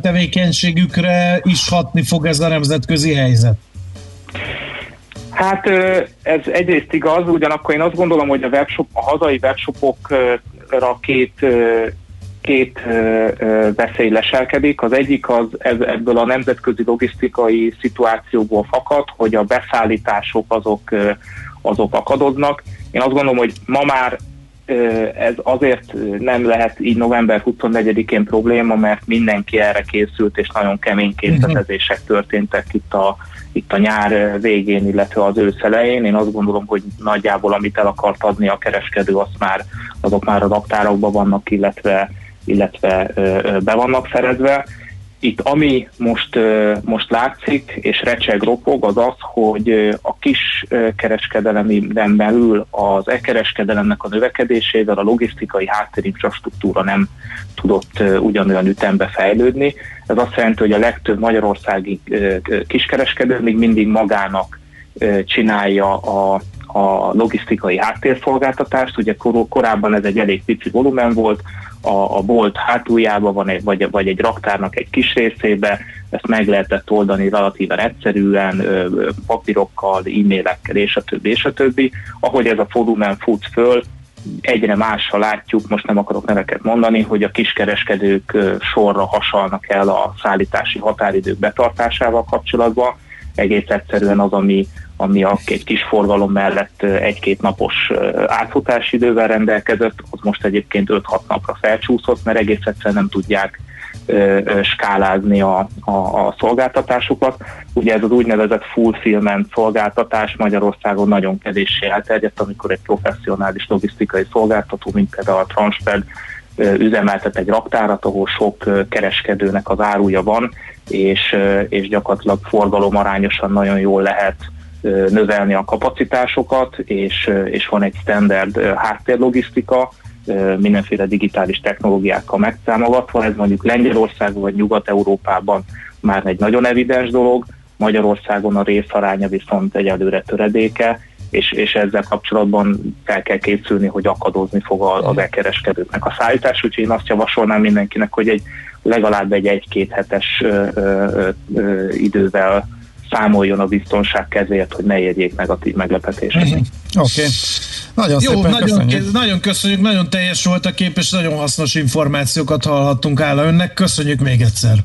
tevékenységükre is hatni fog ez a nemzetközi helyzet? Hát ez egyrészt igaz, ugyanakkor én azt gondolom, hogy a, webshop, a hazai webshopokra két két veszély leselkedik. Az egyik az ez, ebből a nemzetközi logisztikai szituációból fakad, hogy a beszállítások azok, azok akadoznak. Én azt gondolom, hogy ma már ez azért nem lehet így november 24-én probléma, mert mindenki erre készült, és nagyon kemény készletezések történtek itt a, itt a nyár végén, illetve az ősz elején. Én azt gondolom, hogy nagyjából amit el akart adni a kereskedő, azt már, azok már a raktárokban vannak, illetve, illetve be vannak szerezve. Itt ami most, most látszik, és recseg ropog, az az, hogy a kis kereskedelemben belül az e-kereskedelemnek a növekedésével a logisztikai háttérinfrastruktúra nem tudott ugyanolyan ütembe fejlődni. Ez azt jelenti, hogy a legtöbb magyarországi kiskereskedő még mindig magának csinálja a, a logisztikai háttérszolgáltatást. Ugye kor, korábban ez egy elég pici volumen volt, a, a bolt hátuljában van, egy, vagy, vagy egy raktárnak egy kis részébe, ezt meg lehetett oldani relatíven egyszerűen, papírokkal, e-mailekkel, és a többi, és a többi. Ahogy ez a volumen fut föl, egyre mással látjuk, most nem akarok neveket mondani, hogy a kiskereskedők sorra hasalnak el a szállítási határidők betartásával kapcsolatban. Egész egyszerűen az, ami, ami a egy kis forgalom mellett egy-két napos átfutási idővel rendelkezett, az most egyébként 5-6 napra felcsúszott, mert egész egyszerűen nem tudják skálázni a, a, a szolgáltatásukat. Ugye ez az úgynevezett fulfillment szolgáltatás Magyarországon nagyon kevéssé elterjedt, amikor egy professzionális logisztikai szolgáltató, mint például a Transped üzemeltet egy raktárat, ahol sok kereskedőnek az áruja van, és, és gyakorlatilag forgalom arányosan nagyon jól lehet növelni a kapacitásokat, és, és van egy standard háttérlogisztika, mindenféle digitális technológiákkal megszámogatva. Ez mondjuk Lengyelországban vagy Nyugat-Európában már egy nagyon evidens dolog, Magyarországon a részaránya viszont egyelőre töredéke, és, és ezzel kapcsolatban fel kell készülni, hogy akadozni fog az elkereskedőknek a szállítás, úgyhogy én azt javasolnám mindenkinek, hogy egy legalább egy egy-két hetes ö, ö, ö, idővel számoljon a biztonság kezéért, hogy ne érjék negatív meglepetéseket. Uh-huh. Oké. Okay. Nagyon Jó, szépen nagyon, köszönjük. nagyon köszönjük, nagyon teljes volt a kép, és nagyon hasznos információkat hallhattunk áll önnek. Köszönjük még egyszer.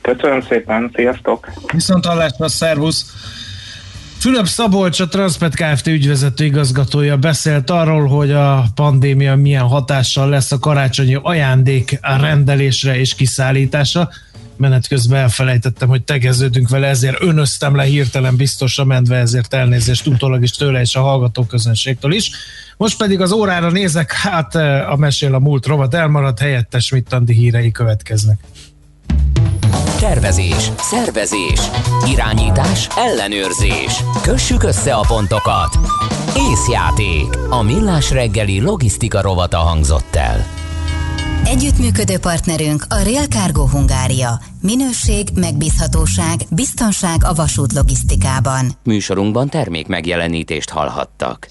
Köszönöm szépen, sziasztok! Viszont hallásra, szervusz! Fülöp Szabolcs, a Transpet Kft. ügyvezető igazgatója beszélt arról, hogy a pandémia milyen hatással lesz a karácsonyi ajándék rendelésre és kiszállításra menet közben elfelejtettem, hogy tegeződünk vele, ezért önöztem le hirtelen biztosra mentve, ezért elnézést utólag is tőle és a hallgató közönségtől is. Most pedig az órára nézek, hát eh, a mesél a múlt rovat elmaradt, helyettes Mittandi hírei következnek. Tervezés, szervezés, irányítás, ellenőrzés. Kössük össze a pontokat. Észjáték. A millás reggeli logisztika rovata hangzott el. Együttműködő partnerünk a Real Cargo Hungária. Minőség, megbízhatóság, biztonság a vasút logisztikában. Műsorunkban termék megjelenítést hallhattak.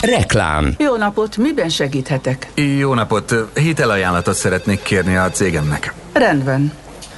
Reklám. Jó napot, miben segíthetek? Jó napot, hitelajánlatot szeretnék kérni a cégemnek. Rendben.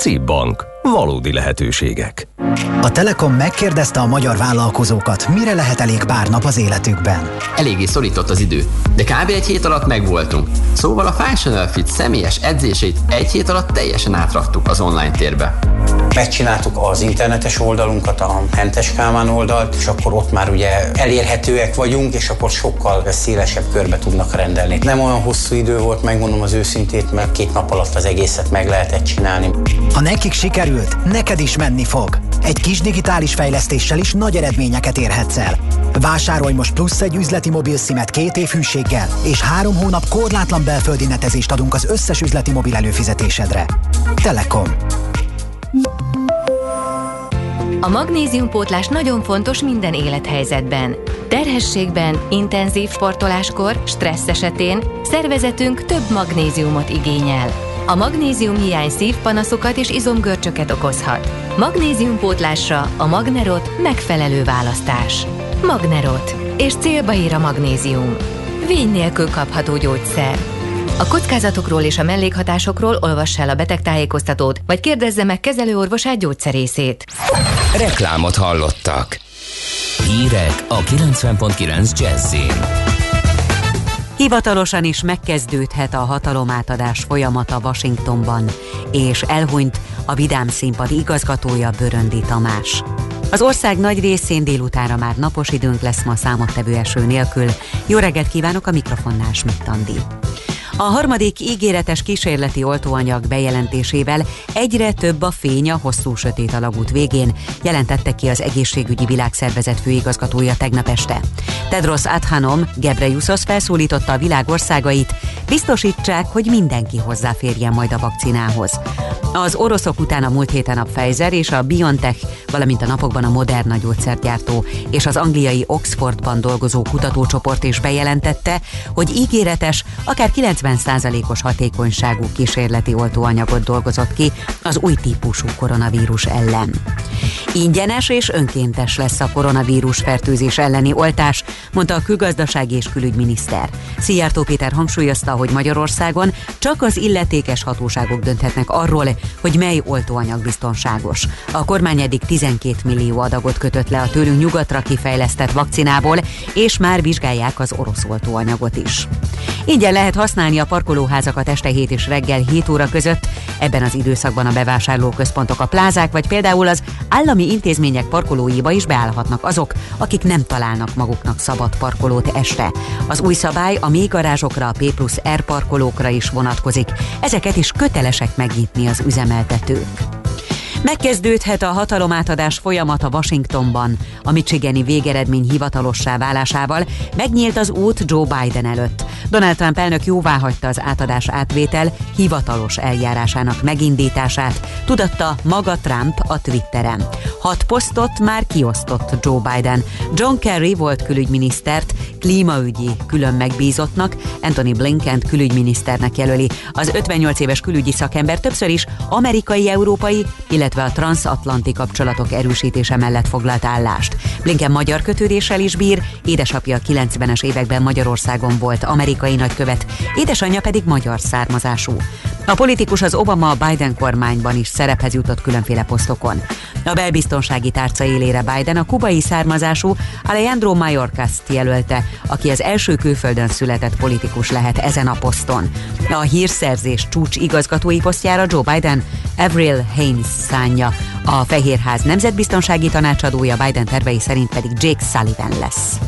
CIP Bank. Valódi lehetőségek. A Telekom megkérdezte a magyar vállalkozókat, mire lehet elég pár nap az életükben. Eléggé szorított az idő, de kb. egy hét alatt megvoltunk. Szóval a Functional Fit személyes edzéseit egy hét alatt teljesen átraktuk az online térbe. Megcsináltuk az internetes oldalunkat, a Hentes Kálmán oldalt, és akkor ott már ugye elérhetőek vagyunk, és akkor sokkal szélesebb körbe tudnak rendelni. Nem olyan hosszú idő volt, megmondom az őszintét, mert két nap alatt az egészet meg lehetett csinálni. Ha nekik sikerült, neked is menni fog. Egy kis digitális fejlesztéssel is nagy eredményeket érhetsz el. Vásárolj most plusz egy üzleti mobil szimet két év hűséggel, és három hónap korlátlan belföldi netezést adunk az összes üzleti mobil előfizetésedre. Telekom. A magnéziumpótlás nagyon fontos minden élethelyzetben. Terhességben, intenzív sportoláskor, stressz esetén szervezetünk több magnéziumot igényel. A magnézium hiány szívpanaszokat és izomgörcsöket okozhat. Magnéziumpótlásra a Magnerot megfelelő választás. Magnerot. És célba ír a magnézium. Vény nélkül kapható gyógyszer. A kockázatokról és a mellékhatásokról olvassa el a betegtájékoztatót, vagy kérdezze meg kezelőorvosát gyógyszerészét. Reklámot hallottak. Hírek a 90.9 Jazzin. Hivatalosan is megkezdődhet a hatalomátadás folyamata Washingtonban, és elhunyt a Vidám Színpad igazgatója Böröndi Tamás. Az ország nagy részén délutára már napos időnk lesz ma számottevő eső nélkül. Jó reggelt kívánok a mikrofonnál, Schmidt Andi. A harmadik ígéretes kísérleti oltóanyag bejelentésével egyre több a fény a hosszú sötét alagút végén, jelentette ki az Egészségügyi Világszervezet főigazgatója tegnap este. Tedros Adhanom Gebreyesus felszólította a világ országait, biztosítsák, hogy mindenki hozzáférjen majd a vakcinához. Az oroszok után a múlt héten a Pfizer és a BioNTech, valamint a napokban a Moderna gyógyszergyártó és az angliai Oxfordban dolgozó kutatócsoport is bejelentette, hogy ígéretes, akár 90%-os hatékonyságú kísérleti oltóanyagot dolgozott ki az új típusú koronavírus ellen. Ingyenes és önkéntes lesz a koronavírus fertőzés elleni oltás, mondta a külgazdasági és külügyminiszter. Szijjártó Péter hangsúlyozta, hogy Magyarországon csak az illetékes hatóságok dönthetnek arról, hogy mely oltóanyag biztonságos. A kormány eddig 12 millió adagot kötött le a tőlünk nyugatra kifejlesztett vakcinából, és már vizsgálják az orosz oltóanyagot is. Ingyen lehet használni a parkolóházakat este 7 és reggel 7 óra között. Ebben az időszakban a bevásárlóközpontok, a plázák vagy például az állami intézmények parkolóiba is beállhatnak azok, akik nem találnak maguknak szabad parkolót este. Az új szabály a mély garázsokra, a P plusz R parkolókra is vonatkozik. Ezeket is kötelesek megnyitni az üzemeltetők. Megkezdődhet a hatalomátadás folyamata Washingtonban. A Michigani végeredmény hivatalossá válásával megnyílt az út Joe Biden előtt. Donald Trump elnök jóváhagyta az átadás átvétel hivatalos eljárásának megindítását, tudatta maga Trump a Twitteren. Hat posztot már kiosztott Joe Biden. John Kerry volt külügyminisztert, klímaügyi külön megbízottnak, Anthony Blinken külügyminiszternek jelöli. Az 58 éves külügyi szakember többször is amerikai-európai, illetve a transatlanti kapcsolatok erősítése mellett foglalt állást. Blinken magyar kötődéssel is bír, édesapja 90-es években Magyarországon volt amerikai nagykövet, édesanyja pedig magyar származású. A politikus az Obama-Biden kormányban is szerephez jutott különféle posztokon. A belbiztonsági tárca élére Biden a kubai származású Alejandro Mayorkas jelölte, aki az első külföldön született politikus lehet ezen a poszton. A hírszerzés csúcs igazgatói posztjára Joe Biden Avril Haines szánja, a Fehérház nemzetbiztonsági tanácsadója Biden tervei szerint pedig Jake Sullivan lesz.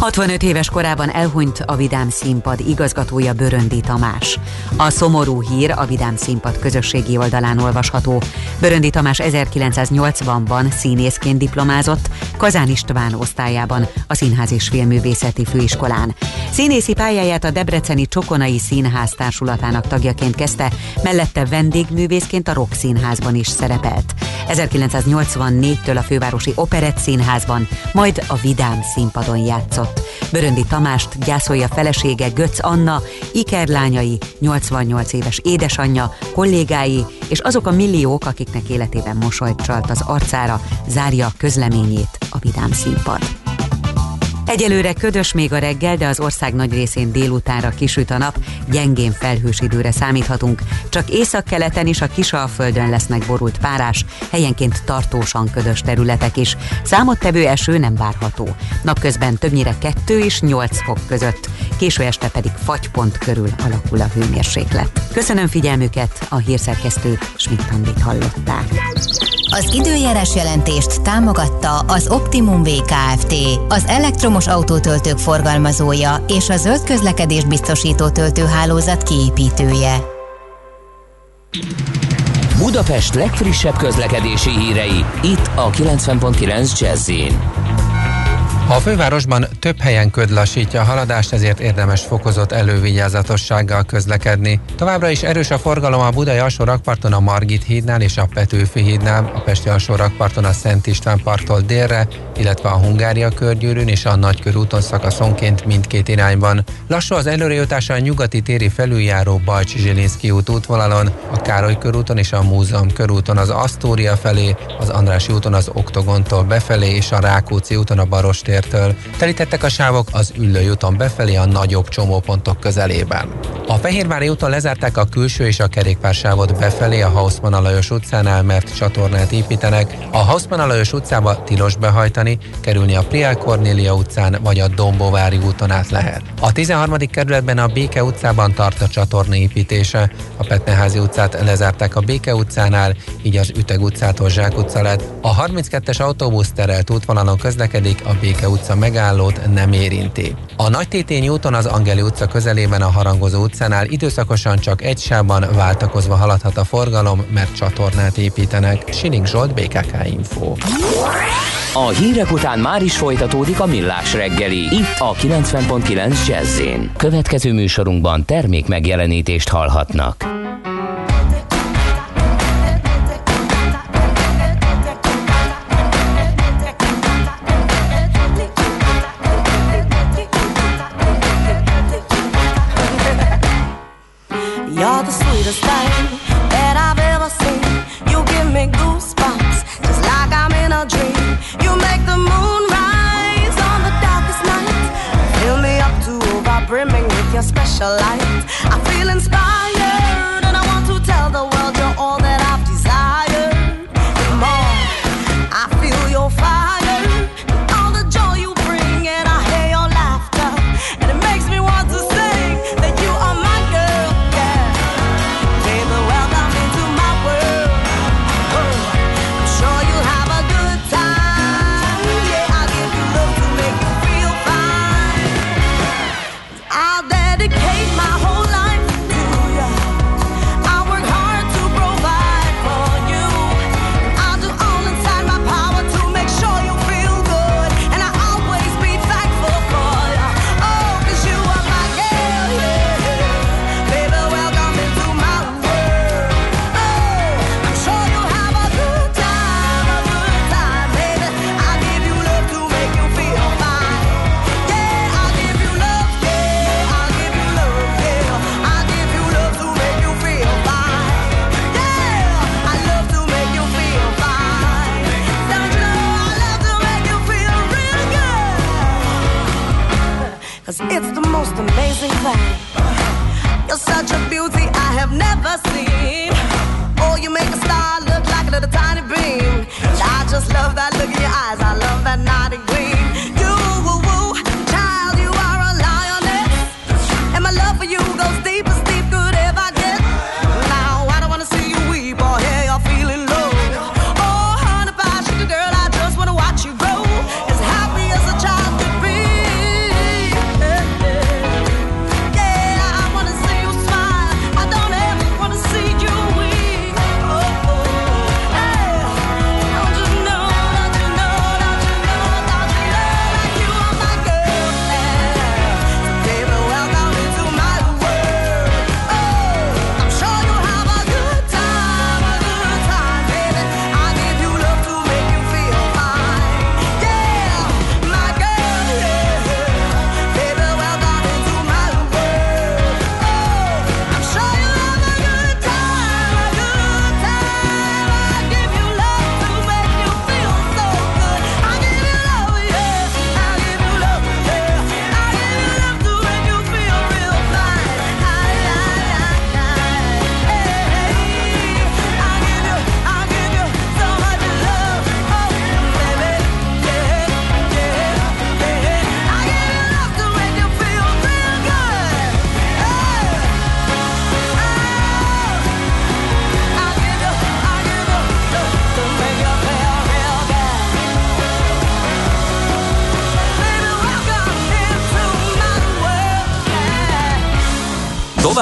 65 éves korában elhunyt a Vidám Színpad igazgatója Böröndi Tamás. A szomorú hír a Vidám Színpad közösségi oldalán olvasható. Böröndi Tamás 1980-ban színészként diplomázott, Kazán István osztályában, a Színház és Filmművészeti Főiskolán. Színészi pályáját a Debreceni Csokonai Színház társulatának tagjaként kezdte, mellette vendégművészként a Rock Színházban is szerepelt. 1984-től a fővárosi Operett Színházban, majd a Vidám Színpadon játszott halott. Böröndi Tamást gyászolja felesége Götz Anna, ikerlányai, 88 éves édesanyja, kollégái és azok a milliók, akiknek életében mosolyt csalt az arcára, zárja közleményét a Vidám Színpad. Egyelőre ködös még a reggel, de az ország nagy részén délutánra kisüt a nap, gyengén felhős időre számíthatunk. Csak északkeleten és a Kisalföldön lesznek borult párás, helyenként tartósan ködös területek is. Számottevő eső nem várható. Napközben többnyire 2 és 8 fok között, késő este pedig fagypont körül alakul a hőmérséklet. Köszönöm figyelmüket, a hírszerkesztő Schmidt hallották. Az időjárás jelentést támogatta az Optimum VKFT, az elektromos autótöltők forgalmazója és a zöld közlekedés biztosító töltőhálózat kiépítője. Budapest legfrissebb közlekedési hírei, itt a 90.9 jazz a fővárosban több helyen köd lassítja a haladást, ezért érdemes fokozott elővigyázatossággal közlekedni. Továbbra is erős a forgalom a Budai alsó a Margit hídnál és a Petőfi hídnál, a Pesti alsó a Szent István parttól délre, illetve a Hungária körgyűrűn és a Nagykörúton szakaszonként mindkét irányban. Lassú az előrejutása a nyugati téri felüljáró Bajcsi Zsilinszki út útvonalon, a Károly körúton és a Múzeum körúton az Asztória felé, az András úton az Oktogontól befelé és a Rákóczi úton a Barostértől. Telítettek a sávok az Üllői úton befelé a nagyobb csomópontok közelében. A Fehérvári úton lezárták a külső és a kerékpársávot befelé a Hausmann Alajos utcánál, mert csatornát építenek. A Hausmann Alajos utcába tilos behajtani használni, kerülni a Priál Kornélia utcán vagy a Dombovári úton át lehet. A 13. kerületben a Béke utcában tart a csatorna építése. A Petneházi utcát lezárták a Béke utcánál, így az Üteg utcától Zsák utca lett. A 32-es autóbusz terelt útvonalon közlekedik, a Béke utca megállót nem érinti. A Nagy Tétény úton az Angeli utca közelében a Harangozó utcánál időszakosan csak egy sávban váltakozva haladhat a forgalom, mert csatornát építenek. Sinik Zsolt, BKK Info. A hírek után már is folytatódik a millás reggeli, itt a 90.9 jazz Következő műsorunkban termék megjelenítést hallhatnak. You're the sweetest thing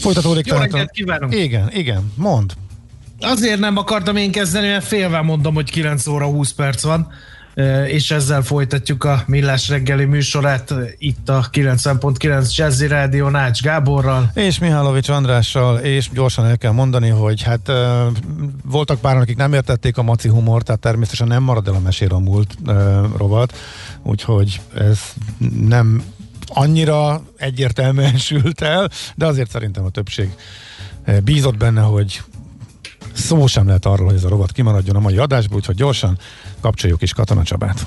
Folytatódik Jó tehát a- reggelt kívánok! Igen, igen, mond. Azért nem akartam én kezdeni, mert félve mondom, hogy 9 óra 20 perc van, és ezzel folytatjuk a Millás reggeli műsorát itt a 90.9 Jazzy Rádió Nács Gáborral. És Mihálovics Andrással, és gyorsan el kell mondani, hogy hát voltak pár, akik nem értették a maci humort, tehát természetesen nem marad el a mesél a múlt rovat, úgyhogy ez nem annyira egyértelműen sült el, de azért szerintem a többség eh, bízott benne, hogy szó sem lehet arról, hogy ez a rovat kimaradjon a mai adásból, úgyhogy gyorsan kapcsoljuk is Katona Csabát.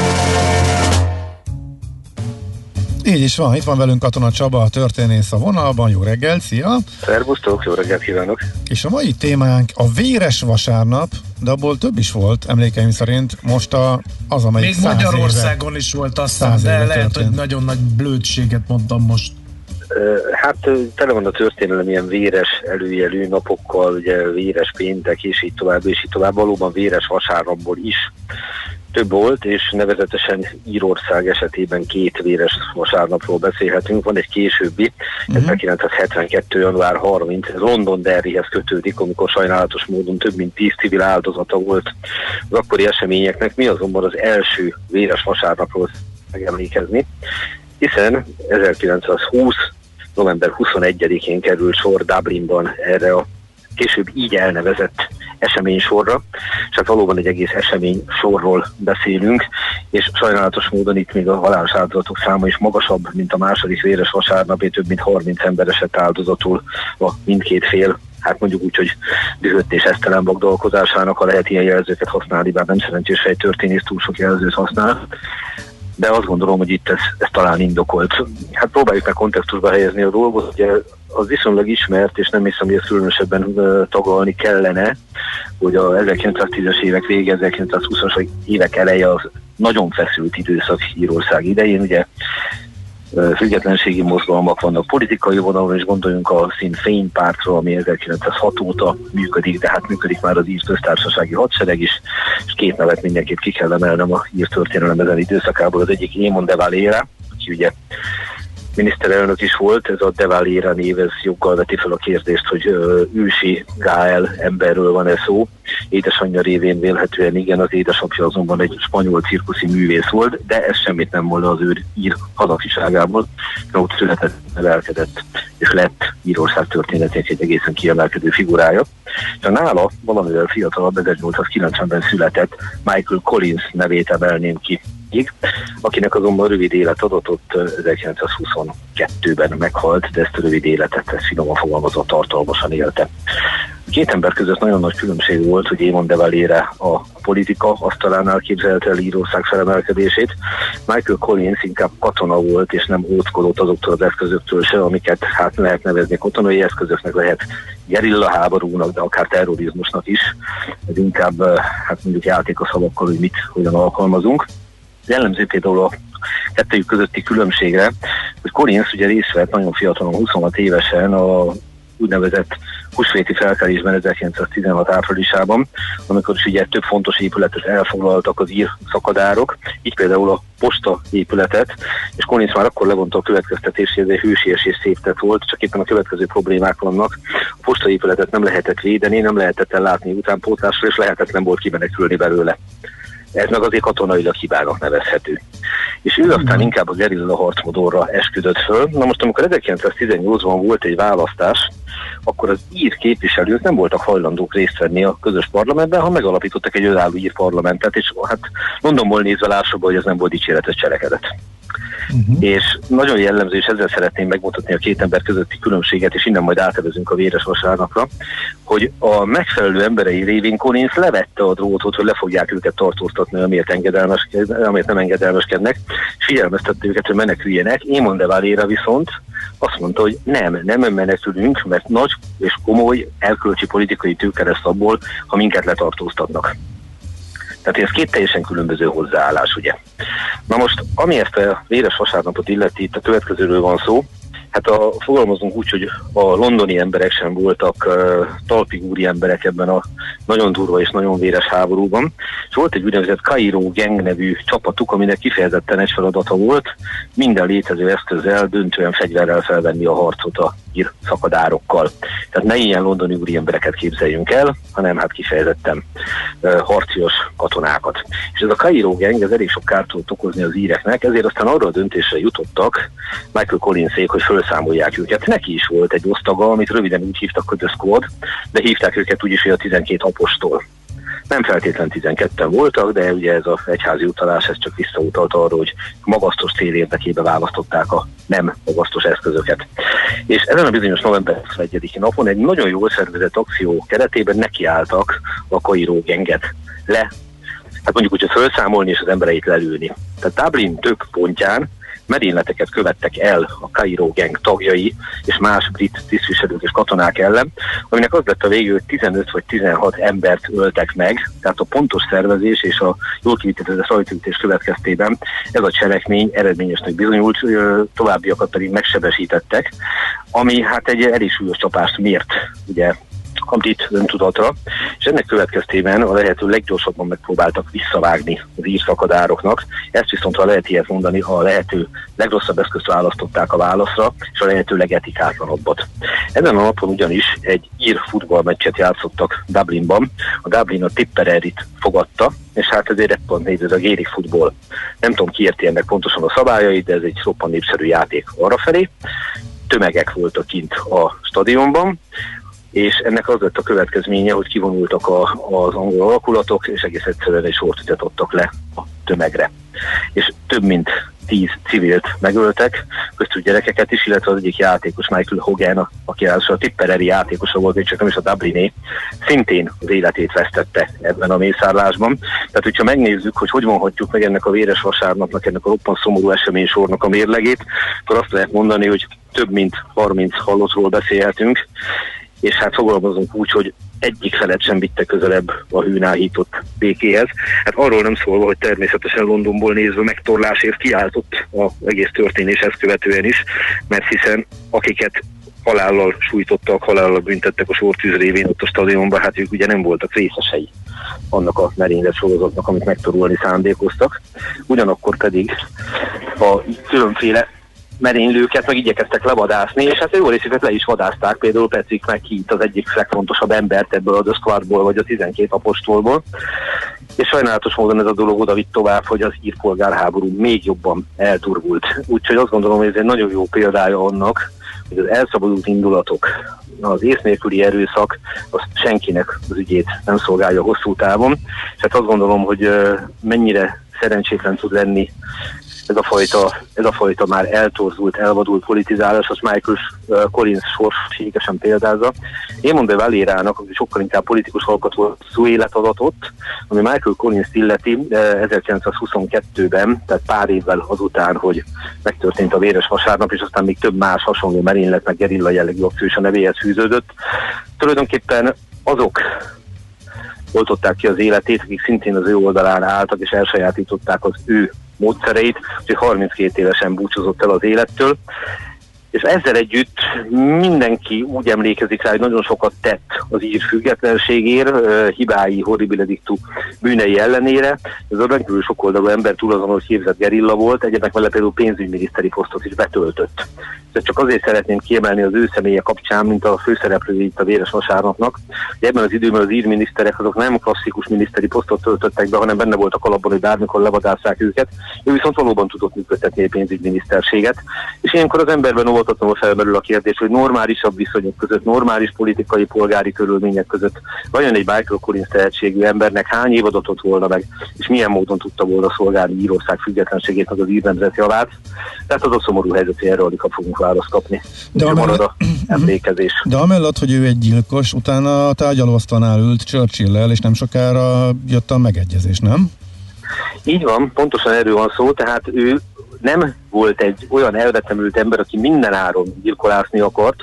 Így is van, itt van velünk Katona Csaba, a történész a vonalban. Jó reggel, szia! Szervusztok, jó reggelt kívánok! És a mai témánk a véres vasárnap, de abból több is volt, emlékeim szerint. Most a, az, amelyik Még száz Magyarországon éve, is volt aztán, száz de lehet, történt. hogy nagyon nagy blödséget mondtam most. Hát tele van a történelem ilyen véres előjelű napokkal, ugye véres péntek, és így tovább, és így tovább. Valóban véres vasárnapból is több volt, és nevezetesen Írország esetében két véres vasárnapról beszélhetünk. Van egy későbbi, Mhm. 1972. január 30, ez London Derryhez kötődik, amikor sajnálatos módon több mint 10 civil áldozata volt az akkori eseményeknek. Mi azonban az első véres vasárnapról megemlékezni, hiszen 1920 november 21-én került sor Dublinban erre a később így elnevezett eseménysorra, és hát valóban egy egész esemény sorról beszélünk, és sajnálatos módon itt még a halálos áldozatok száma is magasabb, mint a második véres vasárnapé, több mint 30 ember esett áldozatul a mindkét fél hát mondjuk úgy, hogy dühött és esztelen vagdalkozásának, ha lehet ilyen jelzőket használni, bár nem szerencsés egy történész túl sok jelzőt használ de azt gondolom, hogy itt ez, ez talán indokolt. Hát próbáljuk meg kontextusba helyezni a dolgot, ugye az viszonylag ismert, és nem hiszem, hogy ezt különösebben tagolni kellene, hogy a 1910-es évek vége, 1920-as évek eleje az nagyon feszült időszak Írország idején, ugye függetlenségi mozgalmak vannak politikai vonalon, és gondoljunk a Sinn Féin pártra, ami 1906 óta működik, de hát működik már az ír köztársasági hadsereg is, és két nevet mindenképp ki kell emelnem a ír történelem ezen időszakából. Az egyik Émon de Valera, aki ugye miniszterelnök is volt, ez a De Valera név, ez joggal veti fel a kérdést, hogy ősi Gáel emberről van-e szó. Édesanyja révén vélhetően igen, az édesapja azonban egy spanyol cirkuszi művész volt, de ez semmit nem volna az ő ír hazafiságából, ott született, nevelkedett, és lett Írország történetének egy egészen kiemelkedő figurája. És a nála valamivel fiatalabb, 1890-ben született Michael Collins nevét emelném ki így, akinek azonban rövid élet adott, ott ö, 1922-ben meghalt, de ezt a rövid életet, ezt finoman fogalmazott tartalmasan élte. Két ember között nagyon nagy különbség volt, hogy Émon de Valera a politika asztalánál képzelte el Írország felemelkedését. Michael Collins inkább katona volt, és nem óckodott azoktól az eszközöktől se, amiket hát lehet nevezni katonai eszközöknek, lehet gerilla háborúnak, de akár terrorizmusnak is. Ez inkább ö, hát mondjuk játék a szavakkal, hogy mit, hogyan alkalmazunk. Jellemző például a kettőjük közötti különbségre, hogy Collins ugye részt vett nagyon fiatalon, 26 évesen a úgynevezett húsvéti felkelésben 1916 áprilisában, amikor is ugye több fontos épületet elfoglaltak az ír szakadárok, így például a posta épületet, és Collins már akkor levonta a következtetés, hogy hősies és szép tett volt, csak éppen a következő problémák vannak. A posta épületet nem lehetett védeni, nem lehetett ellátni utánpótlásra, és lehetetlen volt kimenekülni belőle. Ez meg azért katonailag hibának nevezhető. És ő aztán inkább a gerilla harcmodorra esküdött föl. Na most, amikor 1918-ban volt egy választás, akkor az ír képviselők nem voltak hajlandók részt venni a közös parlamentben, ha megalapítottak egy önálló ír parlamentet, és hát Londonból nézve lássuk, hogy ez nem volt dicséretes cselekedet. Uh-huh. És nagyon jellemző, és ezzel szeretném megmutatni a két ember közötti különbséget, és innen majd átevezünk a véres vasárnapra, hogy a megfelelő emberei révén Collins levette a drótot, hogy le fogják őket tartóztatni, amiért, amiért nem engedelmeskednek, figyelmeztette őket, hogy meneküljenek. Én de Valéra viszont azt mondta, hogy nem, nem menekülünk, mert nagy és komoly elkölcsi politikai tőke lesz abból, ha minket letartóztatnak. Tehát ez két teljesen különböző hozzáállás, ugye. Na most, ami ezt a véres vasárnapot illeti, itt a következőről van szó, Hát a, fogalmazunk úgy, hogy a londoni emberek sem voltak uh, talpig úri emberek ebben a nagyon durva és nagyon véres háborúban. És volt egy úgynevezett Cairo Gang nevű csapatuk, aminek kifejezetten egy feladata volt, minden létező eszközzel, döntően fegyverrel felvenni a harcot a ír szakadárokkal. Tehát ne ilyen londoni úri embereket képzeljünk el, hanem hát kifejezetten uh, harcios katonákat. És ez a Cairo Gang, ez elég sok kárt tudott okozni az íreknek, ezért aztán arra a döntésre jutottak Michael Collinsék, hogy felszámolják őket. Neki is volt egy osztaga, amit röviden úgy hívtak, hogy a Squad, de hívták őket úgy is, hogy a 12 apostol. Nem feltétlen 12-en voltak, de ugye ez a egyházi utalás, ez csak visszautalt arra, hogy magasztos cél érdekében választották a nem magasztos eszközöket. És ezen a bizonyos november 21 napon egy nagyon jól szervezett akció keretében nekiálltak a Kairó genget le, hát mondjuk úgy, hogy felszámolni és az embereit lelőni. Tehát Dublin több pontján merényleteket követtek el a Cairo Gang tagjai és más brit tisztviselők és katonák ellen, aminek az lett a végül, hogy 15 vagy 16 embert öltek meg, tehát a pontos szervezés és a jól kivitelezett rajtütés következtében ez a cselekmény eredményesnek bizonyult, továbbiakat pedig megsebesítettek, ami hát egy elég súlyos csapást mért ugye amit öntudatra, és ennek következtében a lehető leggyorsabban megpróbáltak visszavágni az írszakadároknak. Ezt viszont, ha lehet ilyet mondani, ha a lehető legrosszabb eszközt választották a válaszra, és a lehető legetikátlanabbat. Ezen a napon ugyanis egy ír futballmeccset játszottak Dublinban. A Dublin a Tippererit fogadta, és hát ezért pont néző a gérik futball. Nem tudom ki érti ennek pontosan a szabályait, de ez egy szoppan népszerű játék arra felé tömegek voltak kint a stadionban és ennek az lett a következménye, hogy kivonultak a, az angol alakulatok, és egész egyszerűen egy sortütet adtak le a tömegre. És több mint tíz civilt megöltek, köztük gyerekeket is, illetve az egyik játékos, Michael Hogan, aki az a Tippereri játékosa volt, és csak nem is a Dubliné, szintén az életét vesztette ebben a mészárlásban. Tehát, hogyha megnézzük, hogy hogy vonhatjuk meg ennek a véres vasárnapnak, ennek a roppan szomorú eseménysornak a mérlegét, akkor azt lehet mondani, hogy több mint 30 halottról beszélhetünk, és hát fogalmazunk úgy, hogy egyik felet sem vitte közelebb a hűn áhított békéhez. Hát arról nem szólva, hogy természetesen Londonból nézve megtorlásért kiáltott az egész történéshez követően is, mert hiszen akiket halállal sújtottak, halállal büntettek a sortűz révén ott a stadionban, hát ők ugye nem voltak részesei annak a merénylet sorozatnak, amit megtorulni szándékoztak. Ugyanakkor pedig a különféle merénylőket meg igyekeztek levadászni, és hát jó részüket le is vadázták, például Patrick McKeet az egyik legfontosabb embert ebből a Squadból, vagy a 12 apostolból. És sajnálatos módon ez a dolog oda vitt tovább, hogy az ír polgárháború még jobban elturvult. Úgyhogy azt gondolom, hogy ez egy nagyon jó példája annak, hogy az elszabadult indulatok, az ész nélküli erőszak, az senkinek az ügyét nem szolgálja hosszú távon. És hát azt gondolom, hogy mennyire szerencsétlen tud lenni ez a fajta, ez a fajta már eltorzult, elvadult politizálás, az Michael Collins sorségesen példázza. Én mondom Valérának, aki sokkal inkább politikus alkotó szó életadatot, ami Michael Collins illeti 1922-ben, uh, tehát pár évvel azután, hogy megtörtént a véres vasárnap, és aztán még több más hasonló merénylet, meg gerilla jellegű akció is a nevéhez fűződött. Tulajdonképpen azok oltották ki az életét, akik szintén az ő oldalán álltak és elsajátították az ő módszereit, hogy 32 évesen búcsúzott el az élettől, és ezzel együtt mindenki úgy emlékezik rá, hogy nagyon sokat tett az ír függetlenségért, hibái, horribilediktu bűnei ellenére. Ez a rendkívül sokoldalú ember túlazonos képzett gerilla volt, egyébként mellett például pénzügyminiszteri posztot is betöltött. Ez csak azért szeretném kiemelni az ő személye kapcsán, mint a főszereplő itt a Véres Vasárnapnak. Ebben az időben az ír miniszterek azok nem klasszikus miniszteri posztot töltöttek be, hanem benne volt a kalapban, hogy bármikor levadásszák őket. Ő viszont valóban tudott működtetni egy pénzügyminiszterséget. És ilyenkor az emberben megoldhatóan felmerül a kérdés, hogy normálisabb viszonyok között, normális politikai, polgári körülmények között vajon egy Michael Collins tehetségű embernek hány év adott volna meg, és milyen módon tudta volna szolgálni Írország függetlenségét, meg az írnemzet javát. Tehát az a szomorú helyzet, erről alig fogunk választ kapni. De amellett, marad a emlékezés. De amellett, hogy ő egy gyilkos, utána a tárgyalóasztalnál ült churchill és nem sokára jött a megegyezés, nem? Így van, pontosan erről van szó, tehát ő nem volt egy olyan elvetemült ember, aki minden áron gyilkolászni akart,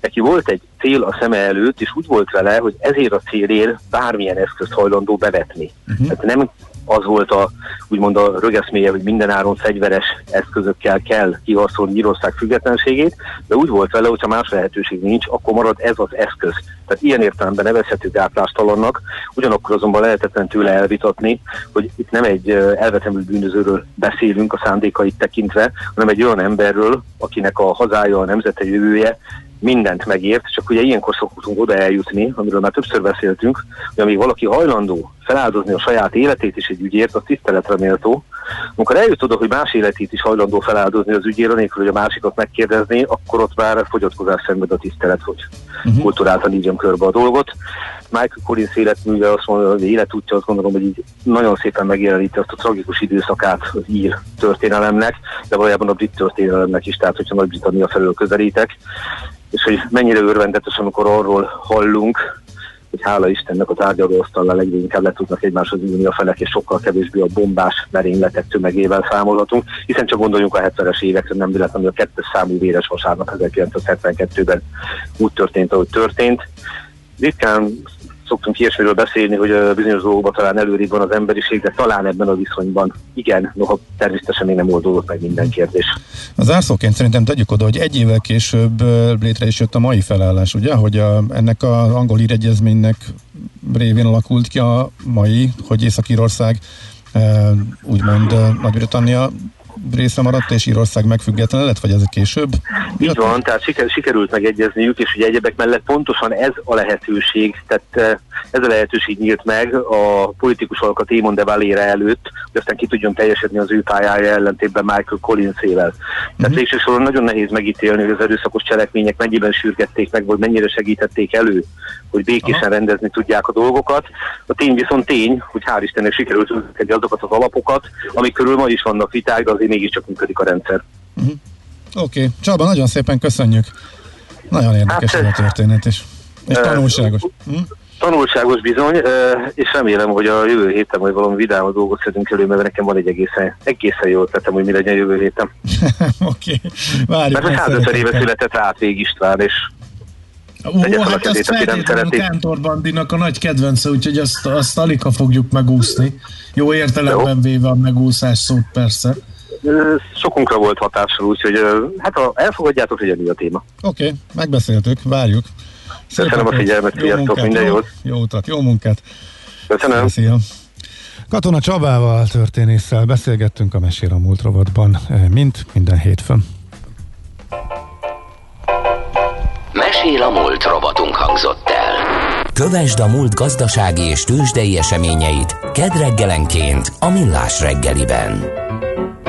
neki volt egy cél a szeme előtt, és úgy volt vele, hogy ezért a célért bármilyen eszközt hajlandó bevetni. Uh-huh. Tehát nem az volt a, úgymond a rögeszméje, hogy mindenáron fegyveres eszközökkel kell kiharcolni Írország függetlenségét, de úgy volt vele, hogyha más lehetőség nincs, akkor marad ez az eszköz. Tehát ilyen értelemben nevezhető gátlástalannak, ugyanakkor azonban lehetetlen tőle elvitatni, hogy itt nem egy elvetemült bűnözőről beszélünk a szándékait tekintve, hanem egy olyan emberről, akinek a hazája, a nemzete jövője mindent megért, csak ugye ilyenkor szoktunk oda eljutni, amiről már többször beszéltünk, hogy amíg valaki hajlandó feláldozni a saját életét is egy ügyért, az tiszteletre méltó. Amikor eljut oda, hogy más életét is hajlandó feláldozni az ügyért, anélkül, hogy a másikat megkérdezni, akkor ott már fogyatkozás szenved a tisztelet, hogy uh-huh. kulturáltan így körbe a dolgot. Michael Collins életműve azt mondja, hogy életútja azt gondolom, hogy így nagyon szépen megjeleníti azt a tragikus időszakát az ír történelemnek, de valójában a brit történelemnek is, tehát hogyha Nagy-Britannia felől közelítek és hogy mennyire örvendetes, amikor arról hallunk, hogy hála Istennek a tárgyalóasztallal egyre inkább le tudnak egymáshoz ülni a felek, és sokkal kevésbé a bombás merényletek tömegével számolhatunk, hiszen csak gondoljunk a 70-es évekre, nem véletlenül a kettes számú véres vasárnap 1972-ben úgy történt, ahogy történt. Ritkán szoktunk ilyesmiről beszélni, hogy bizonyos dolgokban talán előrébb van az emberiség, de talán ebben a viszonyban igen, noha természetesen még nem oldódott meg minden kérdés. Az zárszóként szerintem tegyük oda, hogy egy évvel később létre is jött a mai felállás, ugye, hogy a, ennek az angol íregyezménynek révén alakult ki a mai, hogy Észak-Írország úgymond Nagy-Britannia része maradt, és Írország megfüggetlen lett, vagy ez később? Így van, tehát siker, sikerült megegyezniük, és ugye egyebek mellett pontosan ez a lehetőség, tehát eh, ez a lehetőség nyílt meg a politikusok a Témon de Valera előtt, hogy aztán ki tudjon teljesedni az ő pályája ellentétben Michael Collins-ével. Uh-huh. Tehát végső soron nagyon nehéz megítélni, hogy az erőszakos cselekmények mennyiben sürgették meg, vagy mennyire segítették elő, hogy békésen Aha. rendezni tudják a dolgokat. A tény viszont tény, hogy hál' Istennek sikerült azokat az alapokat, amik körül ma is vannak viták, de azért mégiscsak működik a rendszer. Uh-huh. Oké, okay. Csaba, nagyon szépen köszönjük. Nagyon érdekes hát, a történet is. És tanulságos. Uh, tanulságos bizony, és remélem, hogy a jövő héten majd valami vidámabb dolgot szedünk elő, mert nekem van egy egészen, egészen jó ötletem, hogy mi legyen jövő héten. Oké, okay. várjuk. Mert 150 éve született Átvég István, és Ó, hát azt feltétlenül Kántor Bandinak a nagy kedvence, úgyhogy azt, azt alig fogjuk megúszni. Jó értelemben jó. véve a megúszás szót persze. Sokunkra volt hatással, úgyhogy hát ha elfogadjátok, hogy a téma. Oké, okay, megbeszéltük, várjuk. Köszönöm a figyelmet, sziasztok, minden jót. Jó, jó utat, jó munkát. Köszönöm. Szia. Katona Csabával történésszel beszélgettünk a Mesér a múlt rovatban, mint minden hétfőn. Mesél a múlt rovatunk hangzott el. Kövesd a múlt gazdasági és tőzsdei eseményeit kedd reggelenként a Millás reggeliben.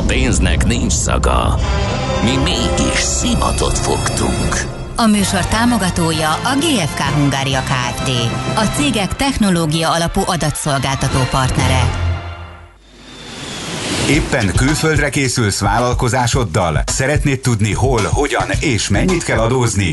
A pénznek nincs szaga. Mi mégis szimatot fogtunk. A műsor támogatója a GFK Hungária Kft. A cégek technológia alapú adatszolgáltató partnere. Éppen külföldre készülsz vállalkozásoddal? Szeretnéd tudni hol, hogyan és mennyit kell adózni?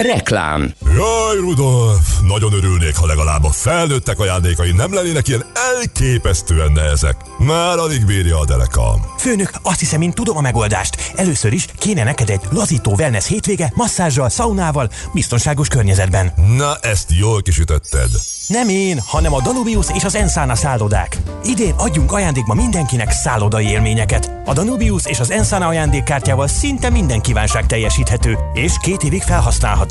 Reklám Jaj, Rudolf! Nagyon örülnék, ha legalább a felnőttek ajándékai nem lennének ilyen elképesztően nehezek. Már alig bírja a derekam. Főnök, azt hiszem, én tudom a megoldást. Először is kéne neked egy lazító wellness hétvége, masszázsal, szaunával, biztonságos környezetben. Na, ezt jól kisütötted. Nem én, hanem a Danubius és az Ensana szállodák. Idén adjunk ajándékba mindenkinek szállodai élményeket. A Danubius és az Ensana ajándékkártyával szinte minden kívánság teljesíthető, és két évig felhasználható.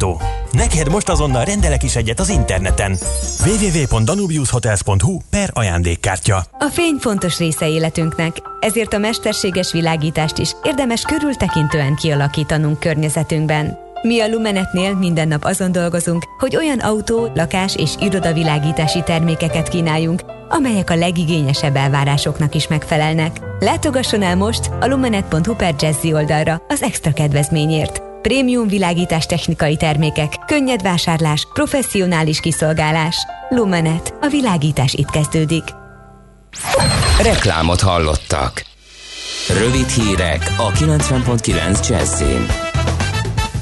Neked most azonnal rendelek is egyet az interneten. www.danubiushotels.hu per ajándékkártya. A fény fontos része életünknek, ezért a mesterséges világítást is érdemes körültekintően kialakítanunk környezetünkben. Mi a Lumenetnél minden nap azon dolgozunk, hogy olyan autó, lakás és irodavilágítási termékeket kínáljunk, amelyek a legigényesebb elvárásoknak is megfelelnek. Látogasson el most a lumenet.hu per Jazzy oldalra az extra kedvezményért. Prémium világítás technikai termékek, könnyed vásárlás, professzionális kiszolgálás. Lumenet. A világítás itt kezdődik. Reklámot hallottak. Rövid hírek a 90.9 Jazzin.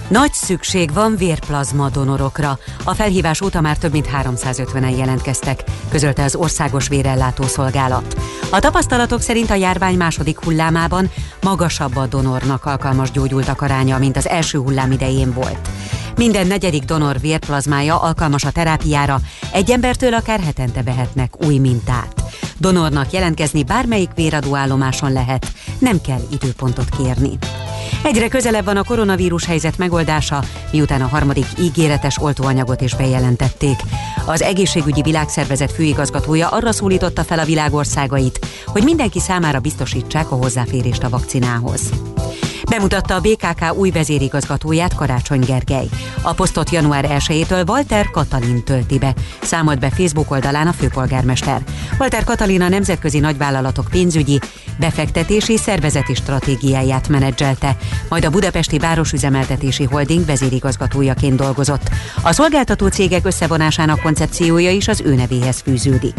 Nagy szükség van vérplazma donorokra. A felhívás óta már több mint 350-en jelentkeztek, közölte az Országos Vérellátó Szolgálat. A tapasztalatok szerint a járvány második hullámában magasabb a donornak alkalmas gyógyultak aránya, mint az első hullám idején volt. Minden negyedik donor vérplazmája alkalmas a terápiára, egy embertől akár hetente vehetnek új mintát. Donornak jelentkezni bármelyik véradóállomáson lehet, nem kell időpontot kérni. Egyre közelebb van a koronavírus helyzet megoldása, miután a harmadik ígéretes oltóanyagot is bejelentették. Az egészségügyi világszervezet főigazgatója arra szólította fel a világországait, hogy mindenki számára biztosítsák a hozzáférést a vakcinához. Bemutatta a BKK új vezérigazgatóját Karácsony Gergely. A posztot január 1-től Walter Katalin tölti be, számolt be Facebook oldalán a főpolgármester. Walter Katalin a nemzetközi nagyvállalatok pénzügyi, befektetési szervezeti stratégiáját menedzselte, majd a Budapesti Városüzemeltetési Holding vezérigazgatójaként dolgozott. A szolgáltató cégek összevonásának koncepciója is az ő nevéhez fűződik.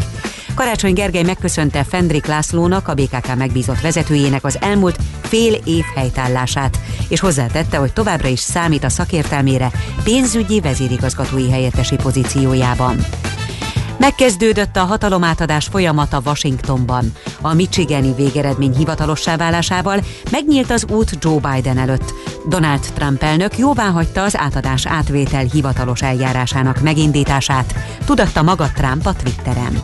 Karácsony Gergely megköszönte Fendrik Lászlónak, a BKK megbízott vezetőjének az elmúlt fél év helytállását, és hozzátette, hogy továbbra is számít a szakértelmére pénzügyi vezérigazgatói helyettesi pozíciójában. Megkezdődött a hatalomátadás folyamata Washingtonban. A Michigani végeredmény hivatalossá válásával megnyílt az út Joe Biden előtt. Donald Trump elnök jóváhagyta az átadás átvétel hivatalos eljárásának megindítását, tudatta maga Trump a Twitteren.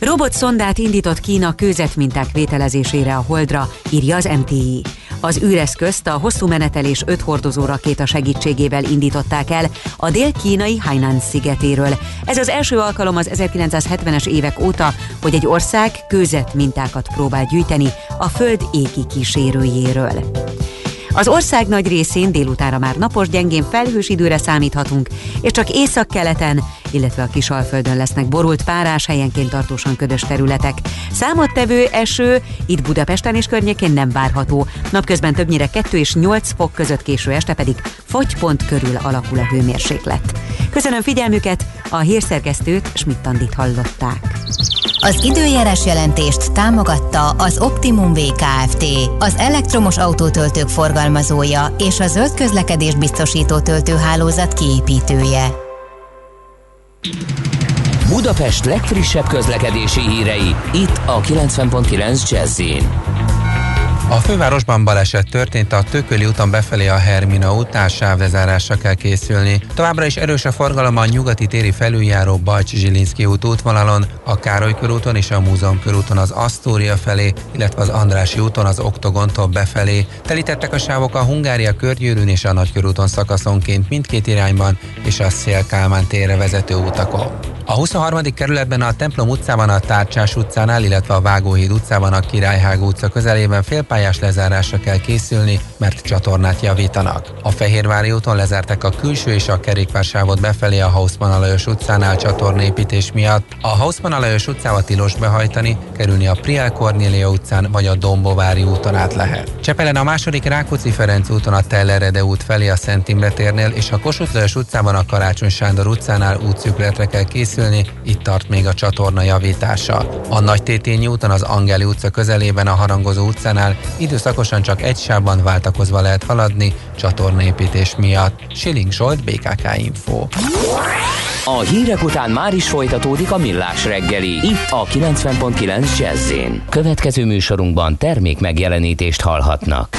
Robot szondát indított Kína kőzetminták vételezésére a Holdra, írja az MTI. Az űreszközt a hosszú menetelés öt hordozó rakéta segítségével indították el a dél-kínai Hainan szigetéről. Ez az első alkalom az 1970-es évek óta, hogy egy ország kőzet mintákat próbál gyűjteni a Föld égi kísérőjéről. Az ország nagy részén délutára már napos gyengén felhős időre számíthatunk, és csak északkeleten, illetve a Kisalföldön lesznek borult párás helyenként tartósan ködös területek. Számottevő eső itt Budapesten és környékén nem várható. Napközben többnyire 2 és 8 fok között késő este pedig fogypont körül alakul a hőmérséklet. Köszönöm figyelmüket, a hírszerkesztőt Schmidt-Tandit hallották. Az időjárás jelentést támogatta az Optimum VKFT, az elektromos autótöltők forgalmazója és a zöld közlekedés biztosító töltőhálózat kiépítője. Budapest legfrissebb közlekedési hírei, itt a 90.9 jazz a fővárosban baleset történt, a Tököli úton befelé a Hermina út távsávlezárásra kell készülni. Továbbra is erős a forgalom a nyugati téri felüljáró Bajcsi Zsilinszki út útvonalon, a Károly körúton és a Múzeum körúton az Asztória felé, illetve az Andrási úton az Oktogontól befelé. Telítettek a sávok a Hungária körgyűrűn és a Nagykörúton szakaszonként mindkét irányban és a Szél Kálmán térre vezető utakon. A 23. kerületben a Templom utcában a Tárcsás utcánál, illetve a Vágóhíd utcában a Királyhág utca közelében félpályás lezárásra kell készülni, mert csatornát javítanak. A Fehérvári úton lezárták a külső és a kerékpársávot befelé a Hausmann Alajos utcánál csatornépítés miatt. A Hausmann Alajos utcába tilos behajtani, kerülni a Priál Kornélia utcán vagy a Dombovári úton át lehet. Csepelen a második Rákóczi Ferenc úton a Tellerede út felé a Szent Imre térnél és a Kossuth Lajos utcában a Karácsony Sándor utcánál útszükletre kell készülni készülni, itt tart még a csatorna javítása. A Nagy Tétényi úton az Angeli utca közelében a Harangozó utcánál időszakosan csak egy sávban váltakozva lehet haladni csatornaépítés miatt. Siling Zsolt, BKK Info. A hírek után már is folytatódik a millás reggeli, itt a 90.9 jazz Következő műsorunkban termék megjelenítést hallhatnak.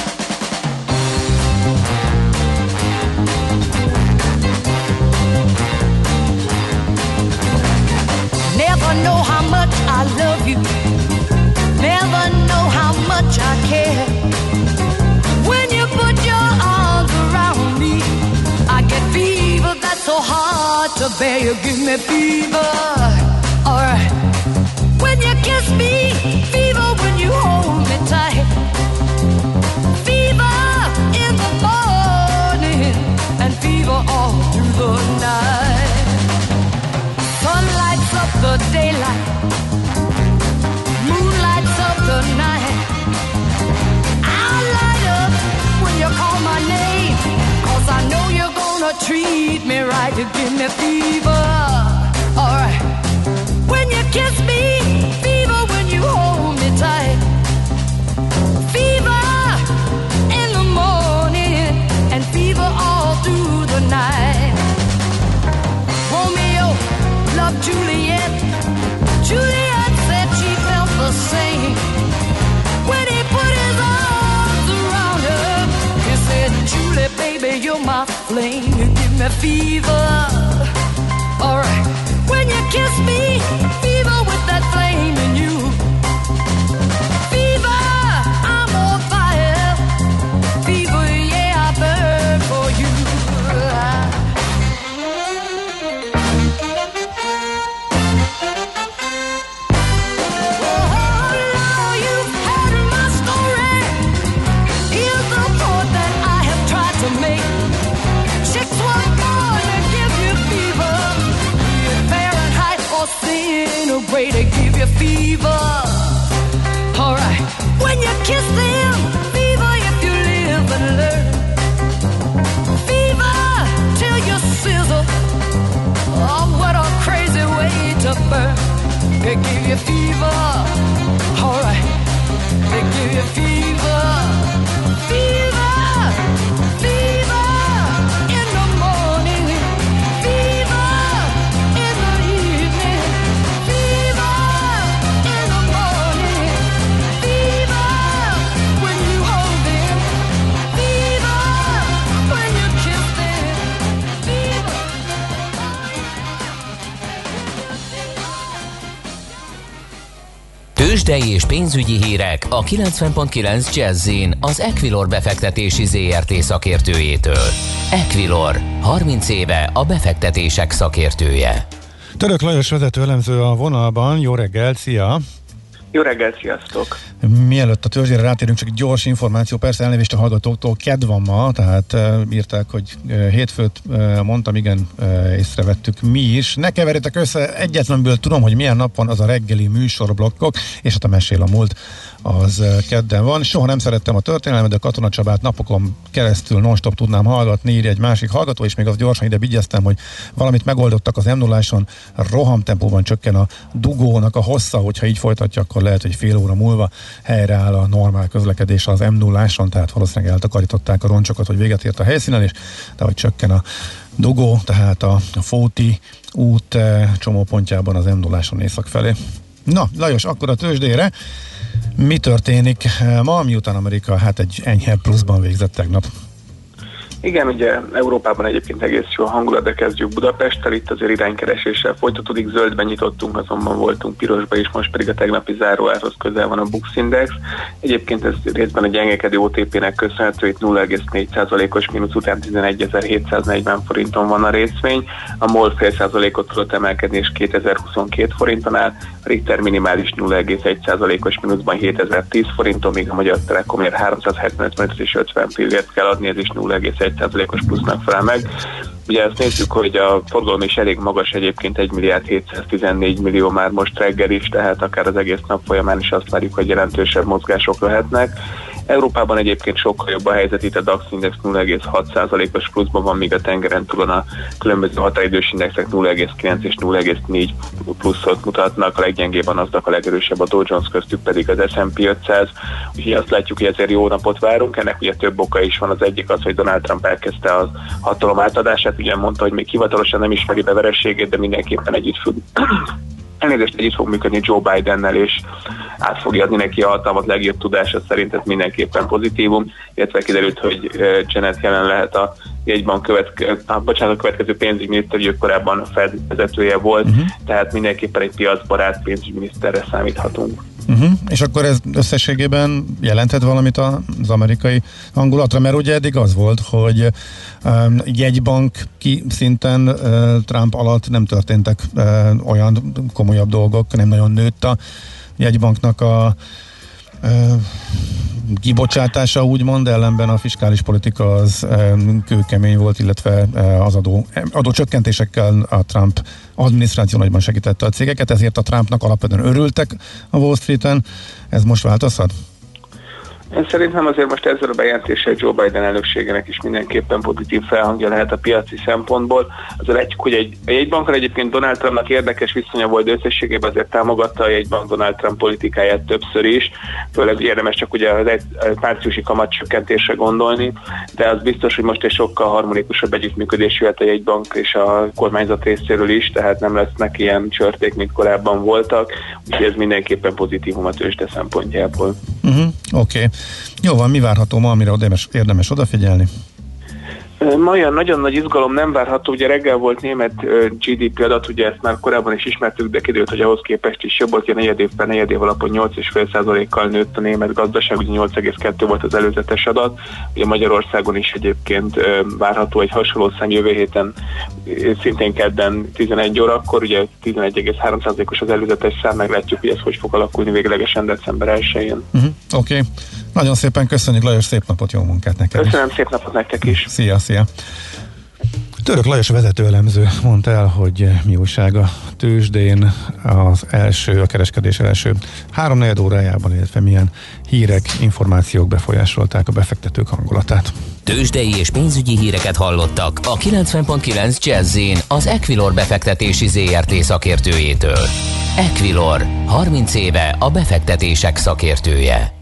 say you give me fever. You give me fever. Alright. When you kiss me, fever when you hold me tight. Fever in the morning and fever all through the night. Romeo loved Juliet. Juliet said she felt the same. When he put his arms around her, he said, Julie, baby, you're my flame. Me fever. Alright. When you kiss me, kiss Tőzsdei és pénzügyi hírek a 90.9 jazz az Equilor befektetési ZRT szakértőjétől. Equilor, 30 éve a befektetések szakértője. Török Lajos vezető elemző a vonalban. Jó reggelt, szia! Jó reggelt, sziasztok! Mielőtt a törzsére rátérünk, csak egy gyors információ, persze elnézést a hallgatóktól, kedv van ma, tehát uh, írták, hogy uh, hétfőt uh, mondtam, igen, uh, észrevettük mi is. Ne keverjetek össze, egyetlenből tudom, hogy milyen nap van az a reggeli műsorblokkok, és hát a mesél a múlt az kedden van. Soha nem szerettem a történelmet, de Katona Csabát napokon keresztül non-stop tudnám hallgatni, írja egy másik hallgató, és még az gyorsan ide vigyeztem, hogy valamit megoldottak az m 0 rohamtempóban csökken a dugónak a hossza, hogyha így folytatja, akkor lehet, hogy fél óra múlva helyreáll a normál közlekedés az m 0 tehát valószínűleg eltakarították a roncsokat, hogy véget ért a helyszínen, és de hogy csökken a dugó, tehát a, a Fóti út csomópontjában az m 0 észak felé. Na, Lajos, akkor a tőzsdére. Mi történik eh, ma, miután Amerika hát egy enyhe pluszban végzett tegnap? Igen, ugye Európában egyébként egész jó a hangulat, de kezdjük Budapesttel, itt azért iránykereséssel folytatódik, zöldben nyitottunk, azonban voltunk pirosba is, most pedig a tegnapi záróárhoz közel van a Bux Index. Egyébként ez részben a gyengekedő OTP-nek köszönhető, itt 0,4%-os mínusz után 11.740 forinton van a részvény, a MOL fél százalékot tudott emelkedni és 2022 forinton áll, a Richter minimális 0,1%-os mínuszban 7010 forinton, míg a Magyar Telekomért 375 és 50 fillért kell adni, ez is 0,1%-os plusznak felel meg. Ugye ezt nézzük, hogy a forgalom is elég magas egyébként 1 milliárd 714 millió már most reggel is, tehát akár az egész nap folyamán is azt várjuk, hogy jelentősebb mozgások lehetnek. Európában egyébként sokkal jobb a helyzet, itt a DAX index 0,6%-os pluszban van, míg a tengeren túlon a különböző határidős indexek 0,9 és 0,4 pluszot mutatnak, a leggyengébb a NASDAQ, a legerősebb a Dow Jones köztük pedig az S&P 500, úgyhogy azt látjuk, hogy ezért jó napot várunk, ennek ugye több oka is van, az egyik az, hogy Donald Trump elkezdte az hatalom átadását, ugye mondta, hogy még hivatalosan nem ismeri be vereségét, de mindenképpen együtt függ elnézést együtt fog működni Joe Bidennel, és át fogja adni neki a hatalmat legjobb tudása szerint, ez mindenképpen pozitívum, illetve kiderült, hogy Janet jelen lehet a jegyban követke, a, bocsánat, a következő pénzügyminiszter, ő korábban Fed vezetője volt, uh-huh. tehát mindenképpen egy piacbarát pénzügyminiszterre számíthatunk. Uh-huh. És akkor ez összességében jelenthet valamit az amerikai hangulatra, mert ugye eddig az volt, hogy um, jegybank ki szinten uh, Trump alatt nem történtek uh, olyan komolyabb dolgok, nem nagyon nőtt a jegybanknak a uh, kibocsátása úgymond, ellenben a fiskális politika az kőkemény volt, illetve az adó, adócsökkentésekkel a Trump adminisztráció nagyban segítette a cégeket, ezért a Trumpnak alapvetően örültek a Wall Street-en. Ez most változhat? Én szerintem azért most ezzel a bejelentéssel Joe Biden elnökségének is mindenképpen pozitív felhangja lehet a piaci szempontból. Azért egy, hogy egy, egy jegybankkal egyébként Donald Trumpnak érdekes viszonya volt, de összességében azért támogatta a jegybank Donald Trump politikáját többször is, főleg érdemes csak ugye az egy márciusi kamatcsökkentésre gondolni, de az biztos, hogy most egy sokkal harmonikusabb együttműködés jöhet a jegybank és a kormányzat részéről is, tehát nem lesznek ilyen csörték, mint korábban voltak, úgyhogy ez mindenképpen pozitívum a tőzsde szempontjából. Uh-huh, Oké. Okay. Jó van, mi várható ma, amire érdemes, érdemes odafigyelni? Ma olyan nagyon nagy izgalom nem várható, ugye reggel volt német GDP adat, ugye ezt már korábban is ismertük, de kiderült, hogy ahhoz képest is jobb, hogy a negyed évben, negyed év alapon 8,5%-kal nőtt a német gazdaság, ugye 8,2 volt az előzetes adat, ugye Magyarországon is egyébként várható egy hasonló szám jövő héten, szintén kedden 11 órakor, ugye 11,3%-os az előzetes szám, meglátjuk, hogy ez hogy fog alakulni véglegesen december 1-én. Uh-huh. Oké, okay. Nagyon szépen köszönjük Lajos, szép napot, jó munkát neked! Köszönöm, szép napot nektek is! Szia, szia! Török Lajos vezetőelemző mondta el, hogy mi újság a tőzsdén az első, a kereskedés első három órájában, illetve milyen hírek, információk befolyásolták a befektetők hangulatát. Tőzsdei és pénzügyi híreket hallottak a 90.9 jazz az Equilor befektetési ZRT szakértőjétől. Equilor, 30 éve a befektetések szakértője.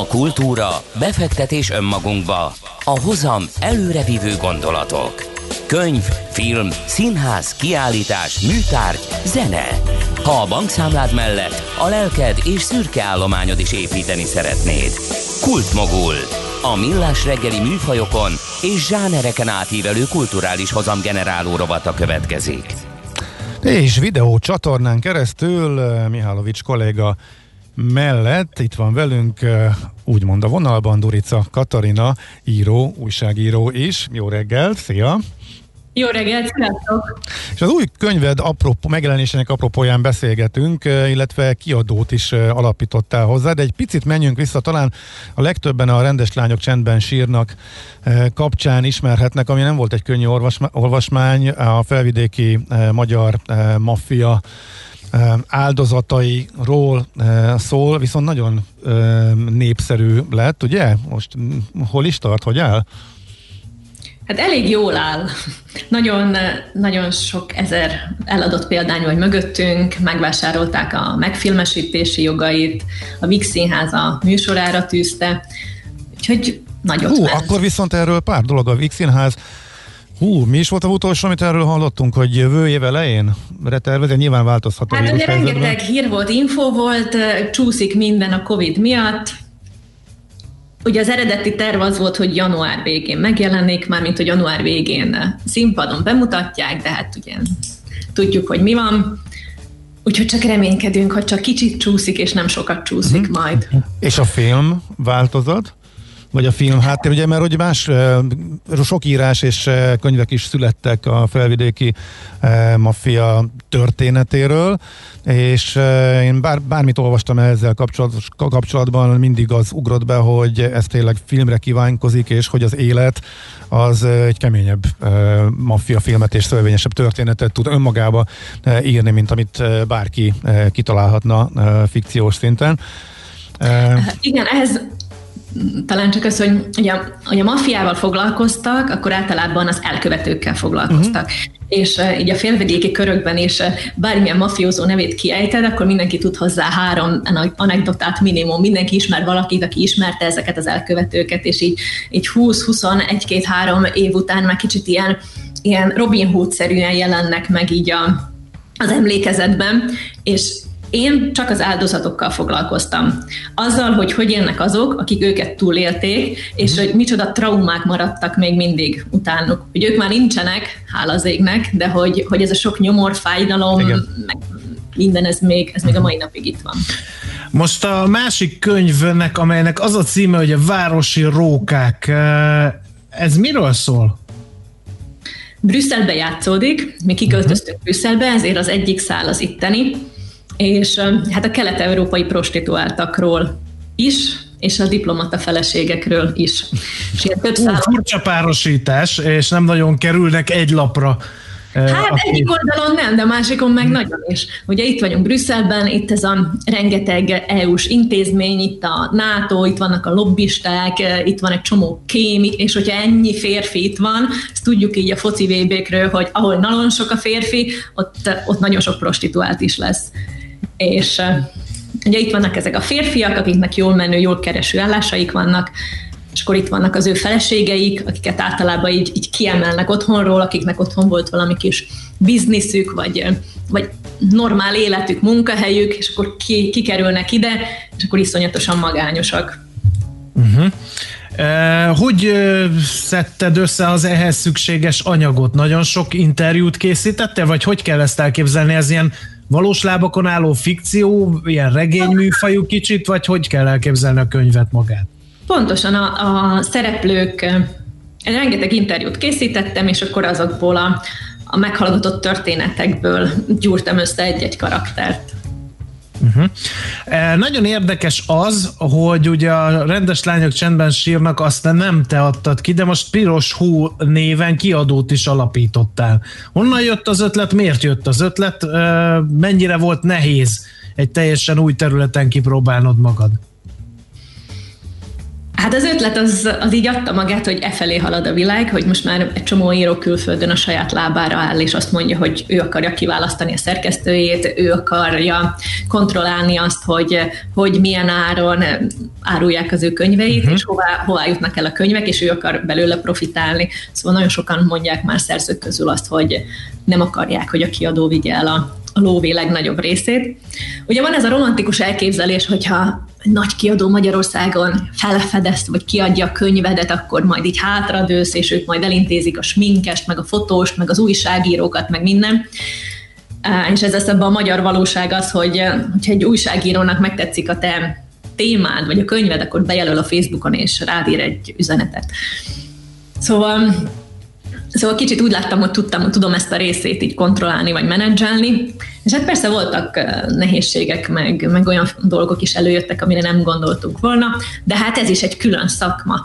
A kultúra, befektetés önmagunkba, a hozam előrevívő gondolatok. Könyv, film, színház, kiállítás, műtárgy, zene. Ha a bankszámlád mellett a lelked és szürke állományod is építeni szeretnéd. Kultmogul. A millás reggeli műfajokon és zsánereken átívelő kulturális hozam generáló rovata következik. És videó csatornán keresztül eh, Mihálovics kolléga mellett itt van velünk úgymond a vonalban Durica Katarina, író, újságíró is. Jó reggelt, szia! Jó reggelt, sziasztok! És az új könyved apró, megjelenésének apropóján beszélgetünk, illetve kiadót is alapítottál hozzá, de egy picit menjünk vissza, talán a legtöbben a rendes lányok csendben sírnak kapcsán ismerhetnek, ami nem volt egy könnyű olvasmány, a felvidéki magyar maffia áldozatairól szól, viszont nagyon népszerű lett, ugye? Most hol is tart, hogy áll? Hát elég jól áll. Nagyon, nagyon sok ezer eladott példány vagy mögöttünk, megvásárolták a megfilmesítési jogait, a Vix Színház a műsorára tűzte, úgyhogy nagyot Hú, akkor viszont erről pár dolog a Vix Színház Hú, mi is volt a utolsó, amit erről hallottunk, hogy jövő év elején retervezni? Nyilván változhat a Hát ugye rengeteg hír volt, info volt, csúszik minden a Covid miatt. Ugye az eredeti terv az volt, hogy január végén megjelenik, mármint hogy január végén színpadon bemutatják, de hát ugye tudjuk, hogy mi van. Úgyhogy csak reménykedünk, hogy csak kicsit csúszik, és nem sokat csúszik uh-huh. majd. És a film változat? Vagy a film háttér, ugye, mert hogy más sok írás és könyvek is születtek a felvidéki maffia történetéről, és én bár, bármit olvastam ezzel kapcsolatban, mindig az ugrott be, hogy ez tényleg filmre kívánkozik, és hogy az élet az egy keményebb maffia filmet és szövevényesebb történetet tud önmagába írni, mint amit bárki kitalálhatna fikciós szinten. Igen, ehhez talán csak az, hogy ugye, hogy a maffiával foglalkoztak, akkor általában az elkövetőkkel foglalkoztak. Uh-huh. És uh, így a félvidéki körökben is uh, bármilyen mafiózó nevét kiejted, akkor mindenki tud hozzá három anekdotát minimum. Mindenki ismer valakit, aki ismerte ezeket az elkövetőket, és így, így 20-21-2-3 év után már kicsit ilyen, ilyen Robin Hood-szerűen jelennek meg így a, az emlékezetben, és én csak az áldozatokkal foglalkoztam. Azzal, hogy hogy élnek azok, akik őket túlélték, és hogy micsoda traumák maradtak még mindig utánuk. Hogy ők már nincsenek, hála az égnek, de hogy, hogy ez a sok nyomor, fájdalom, Igen. meg minden, ez még, ez még a mai napig itt van. Most a másik könyvnek, amelynek az a címe, hogy a Városi Rókák, eh, ez miről szól? Brüsszelbe játszódik, mi kiköltöztünk uh-huh. Brüsszelbe, ezért az egyik szál az itteni, és hát a kelet-európai prostituáltakról is, és a diplomata feleségekről is. És ilyen több szám... Furcsa párosítás, és nem nagyon kerülnek egy lapra. Hát aki... egyik oldalon nem, de másikon meg nagyon is. Ugye itt vagyunk Brüsszelben, itt ez a rengeteg EU-s intézmény, itt a NATO, itt vannak a lobbisták, itt van egy csomó kémik, és hogyha ennyi férfi itt van, ezt tudjuk így a foci VB-kről, hogy ahol nagyon sok a férfi, ott, ott nagyon sok prostituált is lesz és ugye itt vannak ezek a férfiak, akiknek jól menő, jól kereső állásaik vannak, és akkor itt vannak az ő feleségeik, akiket általában így, így kiemelnek otthonról, akiknek otthon volt valami kis bizniszük, vagy, vagy normál életük, munkahelyük, és akkor ki, kikerülnek ide, és akkor iszonyatosan magányosak. Uh-huh. Hogy szedted össze az ehhez szükséges anyagot? Nagyon sok interjút készítette, vagy hogy kell ezt elképzelni? Ez ilyen valós lábakon álló fikció, ilyen regényműfajú kicsit, vagy hogy kell elképzelni a könyvet magát? Pontosan a, a szereplők, rengeteg interjút készítettem, és akkor azokból a, a meghallgatott történetekből gyúrtam össze egy-egy karaktert. Uh-huh. E, nagyon érdekes az, hogy ugye a rendes lányok csendben sírnak, azt nem te adtad ki, de most Piros Hú néven kiadót is alapítottál. Honnan jött az ötlet, miért jött az ötlet, e, mennyire volt nehéz egy teljesen új területen kipróbálnod magad? Hát az ötlet az, az így adta magát, hogy e felé halad a világ, hogy most már egy csomó író külföldön a saját lábára áll, és azt mondja, hogy ő akarja kiválasztani a szerkesztőjét, ő akarja kontrollálni azt, hogy, hogy milyen áron árulják az ő könyveit, uh-huh. és hová, hová jutnak el a könyvek, és ő akar belőle profitálni. Szóval nagyon sokan mondják már szerzők közül azt, hogy nem akarják, hogy a kiadó vigye el a, a lóvé legnagyobb részét. Ugye van ez a romantikus elképzelés, hogyha nagy kiadó Magyarországon felfedez, vagy kiadja a könyvedet, akkor majd így hátradősz, és ők majd elintézik a sminkest, meg a fotóst, meg az újságírókat, meg minden. És ez eszembe a magyar valóság az, hogy hogyha egy újságírónak megtetszik a te témád, vagy a könyved, akkor bejelöl a Facebookon, és rádír egy üzenetet. Szóval Szóval kicsit úgy láttam, hogy tudtam, hogy tudom ezt a részét így kontrollálni, vagy menedzselni, és hát persze voltak nehézségek, meg, meg olyan dolgok is előjöttek, amire nem gondoltunk volna, de hát ez is egy külön szakma.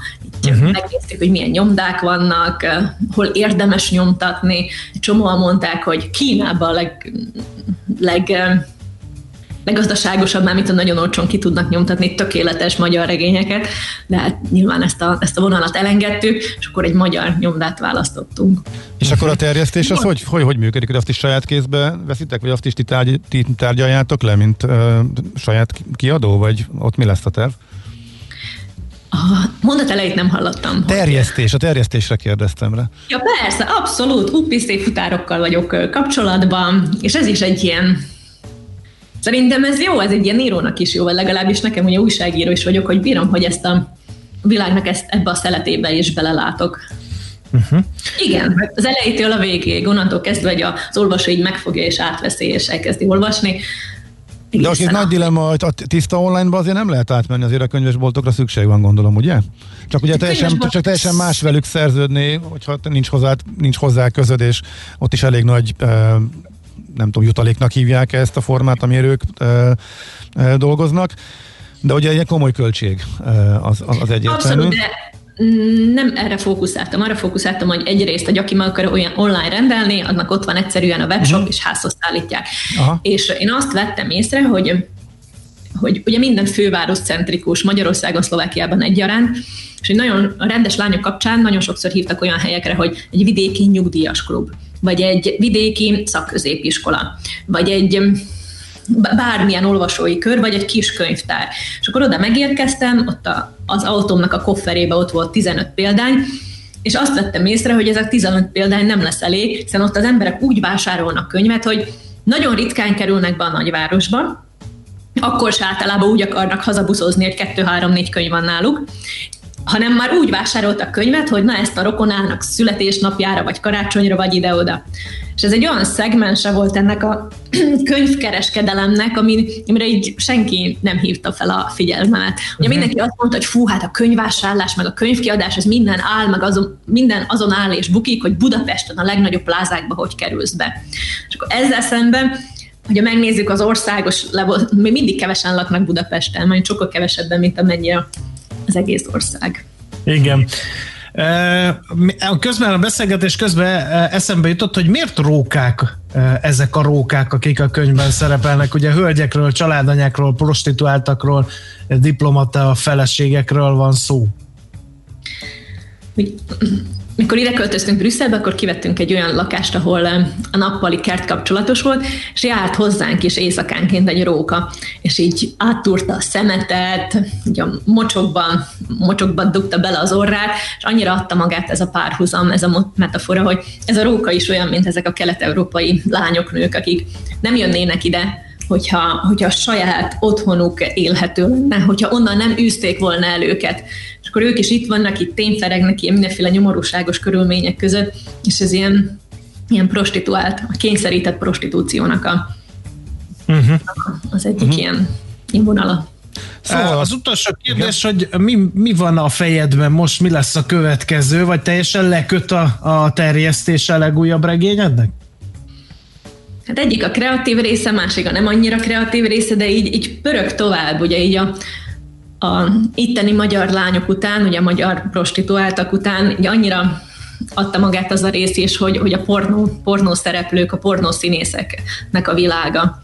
Így uh-huh. megnéztük, hogy milyen nyomdák vannak, hol érdemes nyomtatni. Csomóan mondták, hogy Kínában a leg, leg leggazdaságosabb, már mint a nagyon olcsón ki tudnak nyomtatni tökéletes magyar regényeket, de hát nyilván ezt a, ezt a vonalat elengedtük, és akkor egy magyar nyomdát választottunk. És akkor a terjesztés az hogy, hogy, hogy működik? Hogy azt is saját kézbe veszitek, vagy azt is ti, tárgy, ti tárgyaljátok le, mint uh, saját kiadó, vagy ott mi lesz a terv? A mondat elejét nem hallottam. Terjesztés, a terjesztésre kérdeztem rá. Ja persze, abszolút, UPC futárokkal vagyok kapcsolatban, és ez is egy ilyen Szerintem ez jó, ez egy ilyen írónak is jó, vagy legalábbis nekem ugye újságíró is vagyok, hogy bírom, hogy ezt a világnak ezt ebbe a szeletébe is belelátok. Uh-huh. Igen, az elejétől a végéig, onnantól kezdve, hogy az olvasó így megfogja és átveszi, és elkezdi olvasni. De most itt nagy dilemma, hogy a tiszta online-ba azért nem lehet átmenni, azért a könyvesboltokra szükség van, gondolom, ugye? Csak ugye teljesen, csak teljesen más velük szerződni, hogyha nincs hozzá, nincs hozzá közöd, és ott is elég nagy nem tudom, jutaléknak hívják -e ezt a formát, amire ők ö, ö, dolgoznak, de ugye egy komoly költség az, az egyértelmű. Abszolút, de nem erre fókuszáltam, arra fókuszáltam, hogy egyrészt, hogy aki meg akar olyan online rendelni, annak ott van egyszerűen a webshop, uh-huh. és házhoz szállítják. Aha. És én azt vettem észre, hogy hogy ugye minden főváros centrikus, Magyarországon, Szlovákiában egyaránt, és egy nagyon a rendes lányok kapcsán nagyon sokszor hívtak olyan helyekre, hogy egy vidéki nyugdíjas klub vagy egy vidéki szakközépiskola, vagy egy bármilyen olvasói kör, vagy egy kis könyvtár. És akkor oda megérkeztem, ott a, az autómnak a kofferébe ott volt 15 példány, és azt vettem észre, hogy ezek 15 példány nem lesz elég, hiszen ott az emberek úgy vásárolnak könyvet, hogy nagyon ritkán kerülnek be a nagyvárosba, akkor se általában úgy akarnak hazabuszozni, hogy kettő-három-négy könyv van náluk, hanem már úgy vásároltak könyvet, hogy na ezt a rokonának születésnapjára, vagy karácsonyra, vagy ide-oda. És ez egy olyan szegmense volt ennek a könyvkereskedelemnek, amire így senki nem hívta fel a figyelmemet. Ugye uh-huh. mindenki azt mondta, hogy fú, hát a könyvvásárlás, meg a könyvkiadás, ez minden áll, meg azon, minden azon áll és bukik, hogy Budapesten a legnagyobb plázákba hogy kerülsz be. És akkor ezzel szemben hogyha megnézzük az országos, még mindig kevesen laknak Budapesten, majd sokkal kevesebben, mint amennyire az egész ország. Igen. Közben a beszélgetés közben eszembe jutott, hogy miért rókák ezek a rókák, akik a könyvben szerepelnek. Ugye hölgyekről, családanyákról, prostituáltakról, diplomata feleségekről van szó. Mikor ide költöztünk Brüsszelbe, akkor kivettünk egy olyan lakást, ahol a nappali kert kapcsolatos volt, és járt hozzánk is éjszakánként egy róka, és így áttúrta a szemetet, így a mocsokban, mocsokban dugta bele az orrát, és annyira adta magát ez a párhuzam, ez a metafora, hogy ez a róka is olyan, mint ezek a kelet-európai lányok, nők, akik nem jönnének ide, hogyha, hogyha a saját otthonuk élhető lenne, hogyha onnan nem űzték volna el őket. És akkor ők is itt vannak, itt tényferegnek ilyen mindenféle nyomorúságos körülmények között, és ez ilyen, ilyen prostituált, a kényszerített prostitúciónak a, uh-huh. az egyik uh-huh. ilyen vonala. Szóval az utolsó kérdés, igen. hogy mi, mi van a fejedben most, mi lesz a következő, vagy teljesen leköt a, a terjesztés a legújabb regényednek? Hát egyik a kreatív része, másik a nem annyira kreatív része, de így, így pörög tovább, ugye így a, a itteni magyar lányok után, ugye a magyar prostituáltak után, így annyira adta magát az a rész is, hogy, hogy a pornó, pornó szereplők, a pornó színészeknek a világa,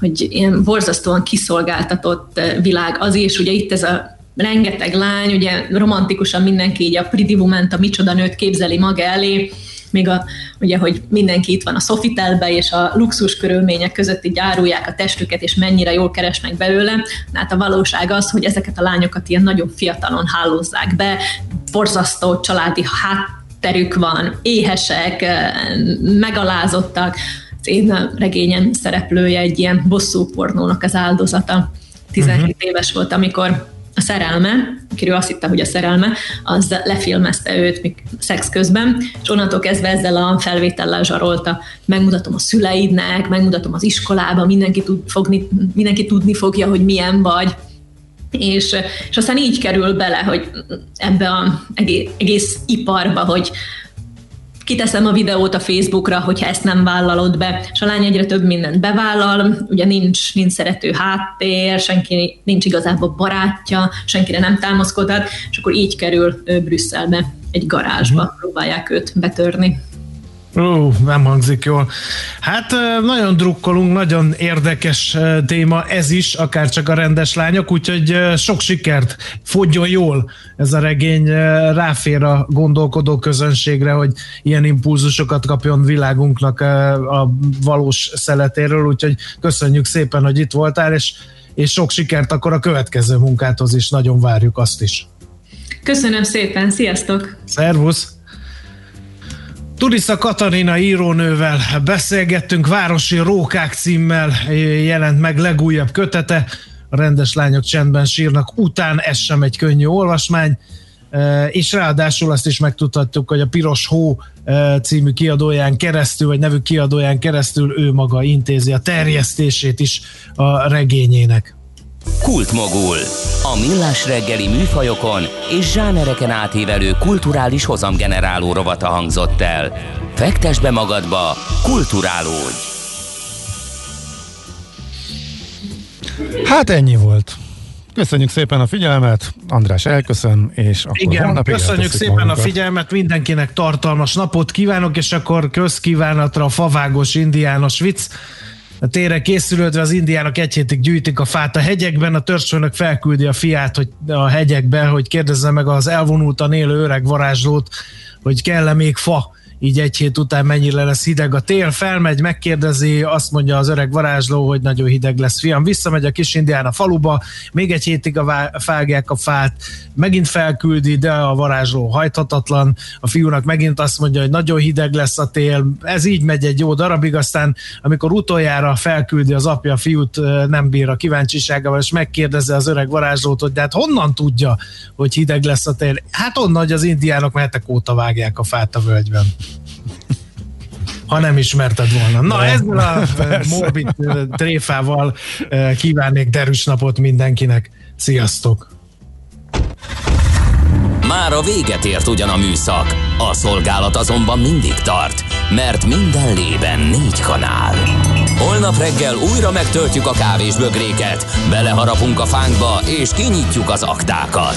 hogy ilyen borzasztóan kiszolgáltatott világ az is, ugye itt ez a rengeteg lány, ugye romantikusan mindenki így a Pretty woman a micsoda nőt képzeli maga elé, még a, ugye, hogy mindenki itt van a Sofitelbe, és a luxus körülmények között így árulják a testüket, és mennyire jól keresnek belőle. Hát a valóság az, hogy ezeket a lányokat ilyen nagyon fiatalon hálózzák be, borzasztó családi hátterük van, éhesek, megalázottak. Az én regényem szereplője egy ilyen bosszú pornónak az áldozata. 17 uh-huh. éves volt, amikor a szerelme, akiről azt hitte, hogy a szerelme, az lefilmezte őt még szex közben, és onnantól kezdve ezzel a felvétellel zsarolta. Megmutatom a szüleidnek, megmutatom az iskolába, mindenki, tud fogni, mindenki tudni fogja, hogy milyen vagy. És, és aztán így kerül bele, hogy ebbe az egész, egész iparba, hogy kiteszem a videót a Facebookra, hogyha ezt nem vállalod be, és a lány egyre több mindent bevállal, ugye nincs, nincs szerető háttér, senki nincs igazából barátja, senkire nem támaszkodhat, és akkor így kerül Brüsszelbe, egy garázsba, uh-huh. próbálják őt betörni. Ó, nem hangzik jól. Hát nagyon drukkolunk, nagyon érdekes téma ez is, akár csak a rendes lányok, úgyhogy sok sikert, fogjon jól ez a regény, ráfér a gondolkodó közönségre, hogy ilyen impulzusokat kapjon világunknak a valós szeletéről, úgyhogy köszönjük szépen, hogy itt voltál, és, és sok sikert akkor a következő munkáthoz is, nagyon várjuk azt is. Köszönöm szépen, sziasztok! Szervusz! Turisza Katarina írónővel beszélgettünk, Városi Rókák címmel jelent meg legújabb kötete, a rendes lányok csendben sírnak, után ez sem egy könnyű olvasmány, e, és ráadásul azt is megtudhattuk, hogy a Piros Hó e, című kiadóján keresztül, vagy nevű kiadóján keresztül ő maga intézi a terjesztését is a regényének. Kultmogul. A millás reggeli műfajokon és zsánereken átívelő kulturális hozamgeneráló rovata hangzott el. Fektes be magadba, kulturálódj! Hát ennyi volt. Köszönjük szépen a figyelmet, András elköszön, és akkor Igen, köszönjük szépen magunkat. a figyelmet, mindenkinek tartalmas napot kívánok, és akkor közkívánatra a favágos indiános vicc a tére készülődve az indiának egy hétig gyűjtik a fát. A hegyekben, a törzsfőnök felküldi a fiát hogy a hegyekbe, hogy kérdezze meg az elvonultan élő öreg varázslót, hogy kell-e még fa így egy hét után mennyire lesz hideg a tél, felmegy, megkérdezi, azt mondja az öreg varázsló, hogy nagyon hideg lesz, fiam, visszamegy a kis indián a faluba, még egy hétig a fágják a fát, megint felküldi, de a varázsló hajthatatlan, a fiúnak megint azt mondja, hogy nagyon hideg lesz a tél, ez így megy egy jó darabig, aztán amikor utoljára felküldi az apja a fiút, nem bír a kíváncsiságával, és megkérdezi az öreg varázslót, hogy de hát honnan tudja, hogy hideg lesz a tél? Hát onnan, hogy az indiánok mehetek óta vágják a fát a völgyben ha nem ismerted volna. Na, ezzel a morbid tréfával kívánnék derűs napot mindenkinek. Sziasztok! Már a véget ért ugyan a műszak, a szolgálat azonban mindig tart, mert minden lében négy kanál. Holnap reggel újra megtöltjük a kávés bögréket, beleharapunk a fánkba és kinyitjuk az aktákat.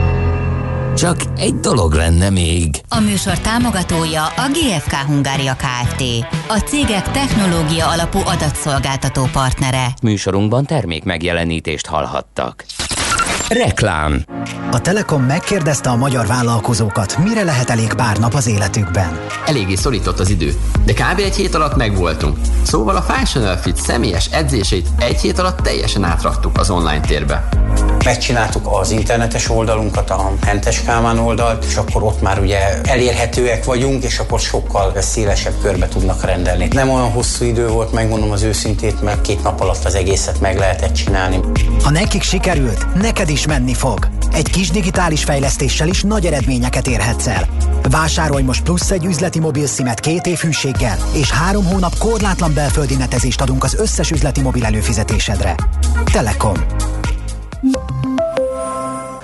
Csak egy dolog lenne még. A műsor támogatója a GFK Hungária Kft. A cégek technológia alapú adatszolgáltató partnere. Műsorunkban termék megjelenítést hallhattak. Reklám. A Telekom megkérdezte a magyar vállalkozókat, mire lehet elég pár nap az életükben. Eléggé szorított az idő, de kb. egy hét alatt megvoltunk. Szóval a Fashion Fit személyes edzését egy hét alatt teljesen átraktuk az online térbe. Megcsináltuk az internetes oldalunkat, a Hentes Kálmán oldalt, és akkor ott már ugye elérhetőek vagyunk, és akkor sokkal szélesebb körbe tudnak rendelni. Nem olyan hosszú idő volt, megmondom az őszintét, mert két nap alatt az egészet meg lehetett csinálni. Ha nekik sikerült, neked is menni fog. Egy kis digitális fejlesztéssel is nagy eredményeket érhetsz el. Vásárolj most plusz egy üzleti mobilszimet két év hűséggel, és három hónap korlátlan belföldi netezést adunk az összes üzleti mobil előfizetésedre. Telekom.